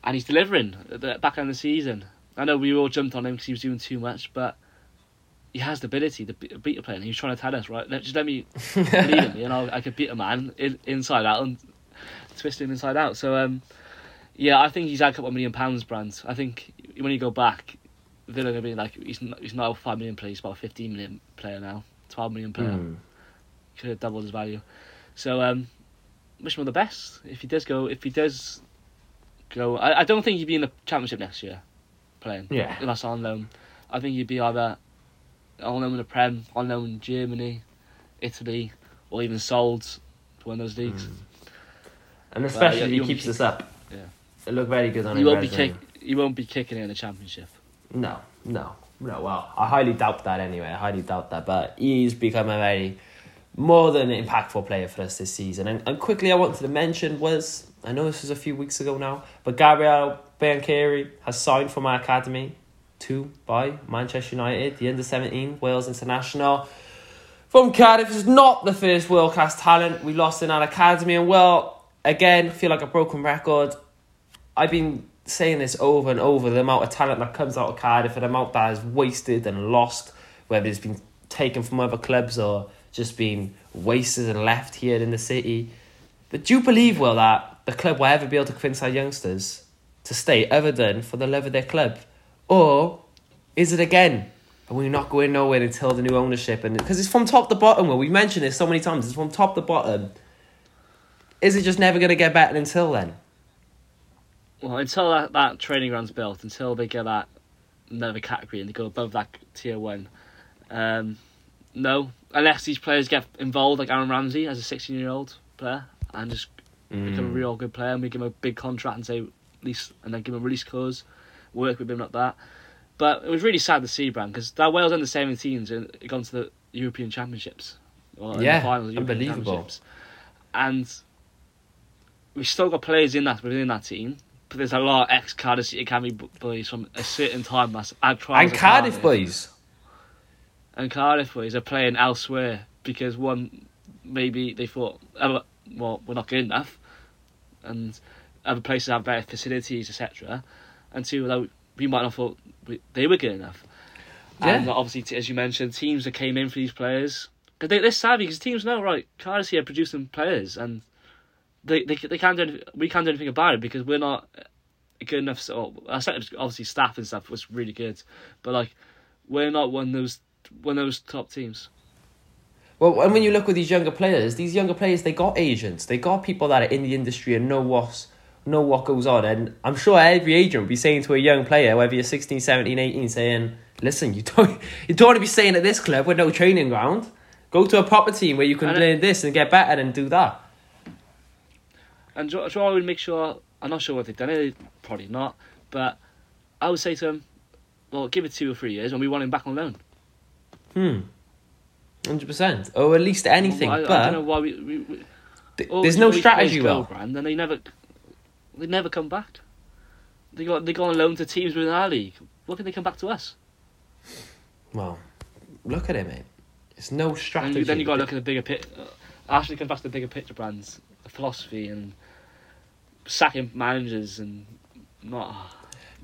S2: and he's delivering at the back end of the season. I know we all jumped on him because he was doing too much, but he has the ability to be- beat a player. And he was trying to tell us, right? Let, just let me lead him, you know, I could beat a man in, inside out and twist him inside out. So, um, yeah, I think he's had a couple of million pounds, Brands. I think when you go back, Villa are gonna be like he's not, he's not a five million player, he's about a fifteen million player now, twelve million player.
S1: Mm.
S2: Could have doubled his value. So, um, wish him all the best. If he does go, if he does go, I, I don't think he'd be in the championship next year, playing.
S1: Yeah.
S2: that's on loan. I think he'd be either on loan in the Prem, on loan in Germany, Italy, or even sold to one of those leagues.
S1: Mm. And especially
S2: yeah,
S1: if he keeps this up.
S2: Yeah.
S1: It look very good on
S2: He
S1: his
S2: won't be kick, he won't be kicking it in the championship.
S1: No, no, no. Well, I highly doubt that anyway. I highly doubt that. But he's become a very more than impactful player for us this season. And, and quickly, I wanted to mention was I know this was a few weeks ago now, but Gabriel Biancheri has signed for my academy to by Manchester United, the under seventeen Wales international. From Cardiff is not the first world class talent we lost in our academy, and well, again, feel like a broken record. I've been saying this over and over the amount of talent that comes out of Cardiff and the amount that is wasted and lost, whether it's been taken from other clubs or just been wasted and left here in the city. But do you believe, Will, that the club will ever be able to convince our youngsters to stay other than for the love of their club? Or is it again? And we're not going nowhere until the new ownership, and because it's from top to bottom. Well, we've mentioned this so many times. It's from top to bottom. Is it just never going to get better until then?
S2: Well, until that, that training ground's built, until they get that another category and they go above that tier one, um, no. Unless these players get involved, like Aaron Ramsey as a 16 year old player, and just become a real good player, and we give him a big contract and say, least, and then give him a release clause, work with him like that. But it was really sad to see, Bram, because that Wales under 17s had gone to the European Championships. The
S1: Yeah,
S2: finals of the European
S1: unbelievable.
S2: And we still got players in that within that team. But there's a lot of ex Cardiff City Academy boys from a certain time that's had trials
S1: And
S2: at
S1: Cardiff boys.
S2: and Cardiff boys are playing elsewhere because one maybe they thought oh, well we're not good enough and other places have better facilities etc and two we might not thought we, they were good enough and
S1: Yeah.
S2: obviously as you mentioned teams that came in for these players because they, they're savvy because teams know right Cardiff here producing players and they, they they can't do anything, we can't do anything about it because we're not good enough so I said obviously staff and stuff was really good but like we're not one of those one of those top teams.
S1: Well, and when you look with these younger players, these younger players they got agents, they got people that are in the industry and know what's know what goes on. And I'm sure every agent would be saying to a young player, whether you're 16, 17, 18, saying, "Listen, you don't [LAUGHS] you don't want to be staying at this club with no training ground. Go to a proper team where you can learn this and get better and do that."
S2: And Joe, Joe would make sure. I'm not sure what they've done it, probably not. But I would say to him, "Well, give it two or three years, and we want him back on loan."
S1: Hmm. Hundred percent, or at least anything.
S2: Well, I,
S1: but
S2: I don't know why we. we, we
S1: th- there's no strategy.
S2: go,
S1: Will
S2: Brand, and they never, they never come back. They got they go on loan to teams within our league. What can they come back to us?
S1: well, look at it, mate. It's no strategy.
S2: you, then you got to look at the bigger picture. Actually, comes back to the bigger picture, brands, the philosophy, and sacking managers and not.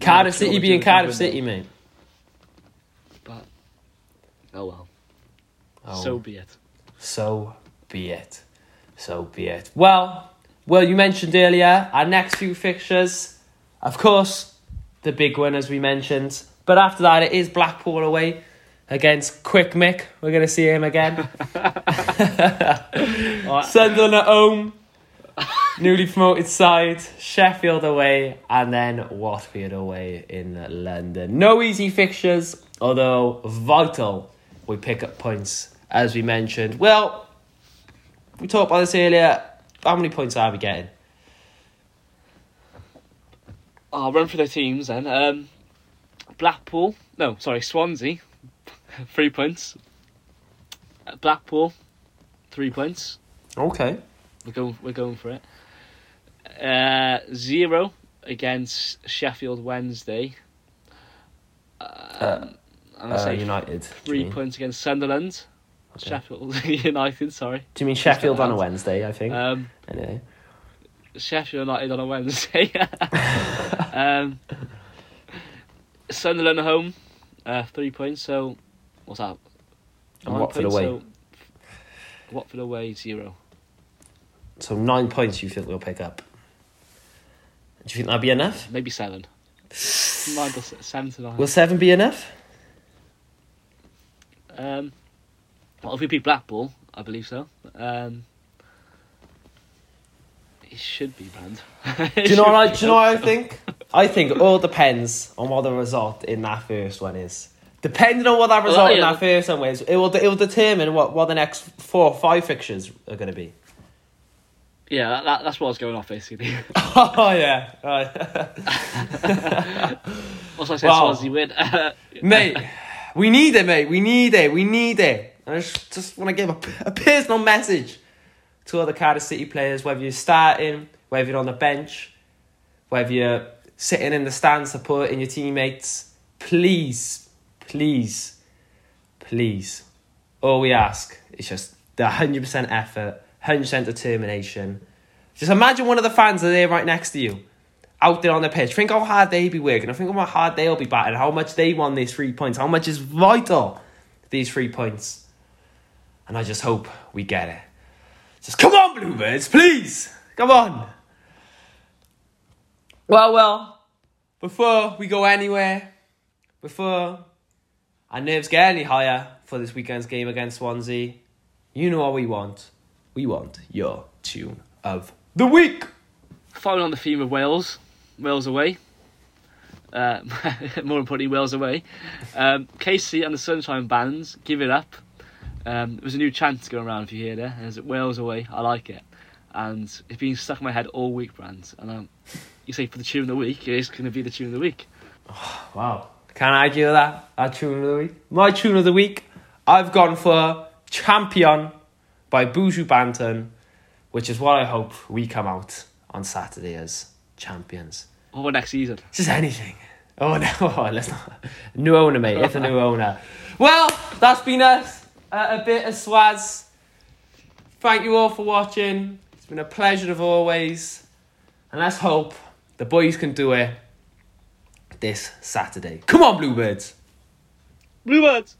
S1: Cardiff City being Cardiff
S2: to do with
S1: City, mate.
S2: But oh well,
S1: Oh.
S2: so be it.
S1: So be it. So be it. Well, well, you mentioned earlier our next few fixtures, of course, the big one as we mentioned. But after that, it is Blackpool away against Quick Mick. We're going to see him again. [LAUGHS] [LAUGHS] Sunderland at home, newly promoted side, Sheffield away, and then Watford away in London. No easy fixtures, although vital we pick up points as we mentioned. Well, we talked about this earlier. How many points are we getting?
S2: I'll run through the teams then. Um, Blackpool, no, sorry, Swansea, [LAUGHS] three points. Blackpool, three points.
S1: Okay.
S2: We're going, we're going for it. Uh, zero against Sheffield Wednesday. Um,
S1: Uh,
S2: say
S1: United.
S2: three points against Sunderland.
S1: Okay.
S2: Sheffield [LAUGHS] United, sorry.
S1: Do you mean Sheffield on a. Wednesday, I think?
S2: Um,
S1: anyway.
S2: Sheffield United on a Wednesday. [LAUGHS] [LAUGHS] um, Sunderland at home, uh, three points. So what's that?
S1: And Watford away.
S2: So Watford away zero.
S1: So nine points you think we'll pick up. Do you think that'll be enough?
S2: Maybe seven. Seven to nine.
S1: Will seven be enough?
S2: Um, well, if we beat Blackpool, I believe so. Um, it should be banned. [LAUGHS]
S1: Do you know what I, do you know what I think? I think it all depends on what the result in that first one is. Depending on what that result in
S2: yeah.
S1: that first one is, it will it will determine what, what the next four or five fixtures are going to be.
S2: Yeah, that, that, that's what I was going off basically. [LAUGHS]
S1: oh yeah, right. [LAUGHS]
S2: Also, I said
S1: Wow.
S2: Swansea win. [LAUGHS]
S1: mate. We need it, mate. We need it. We need it. I just, just want to give a, a personal message to all the Cardiff City players, whether you're starting, whether you're on the bench, whether you're sitting in the stands supporting your teammates. Please, please, please. All we ask is just the 100% effort, 100% determination. Just imagine one of the fans are there right next to you out there on the pitch. Think how hard they be working. I think how hard they'll be batting. How much they want these three points. How much is vital these three points. And I just hope we get it. Just come on, Bluebirds, please. Come on. Well, well, before we go anywhere, before our nerves get any higher for this weekend's game against Swansea, you know what we want. We want your tune of the week.
S2: Following on the theme of Wales, Wales away. Uh, [LAUGHS] more importantly, Wales away. Um, KC and the Sunshine Bands, Give It Up. Um, there was a new chant going around if you hear there. There's Wales away. I like it. And it's been stuck in my head all week, Brands. And um, you say for the tune of the week, it is going to be the tune of the week. [SIGHS]
S1: Wow. Can't argue with that. Our tune of the week. My tune of the week, I've gone for Champion by Buju Banton, which is what I hope we come out on Saturday as champions.
S2: About next season?
S1: Just anything. Oh no, oh, [LAUGHS] let's not. New owner, mate. It's a new owner. Well, that's been us. Uh, a bit of swaz. Thank you all for watching. It's been a pleasure of always. And let's hope the boys can do it this Saturday. Come on, Bluebirds.
S2: Bluebirds!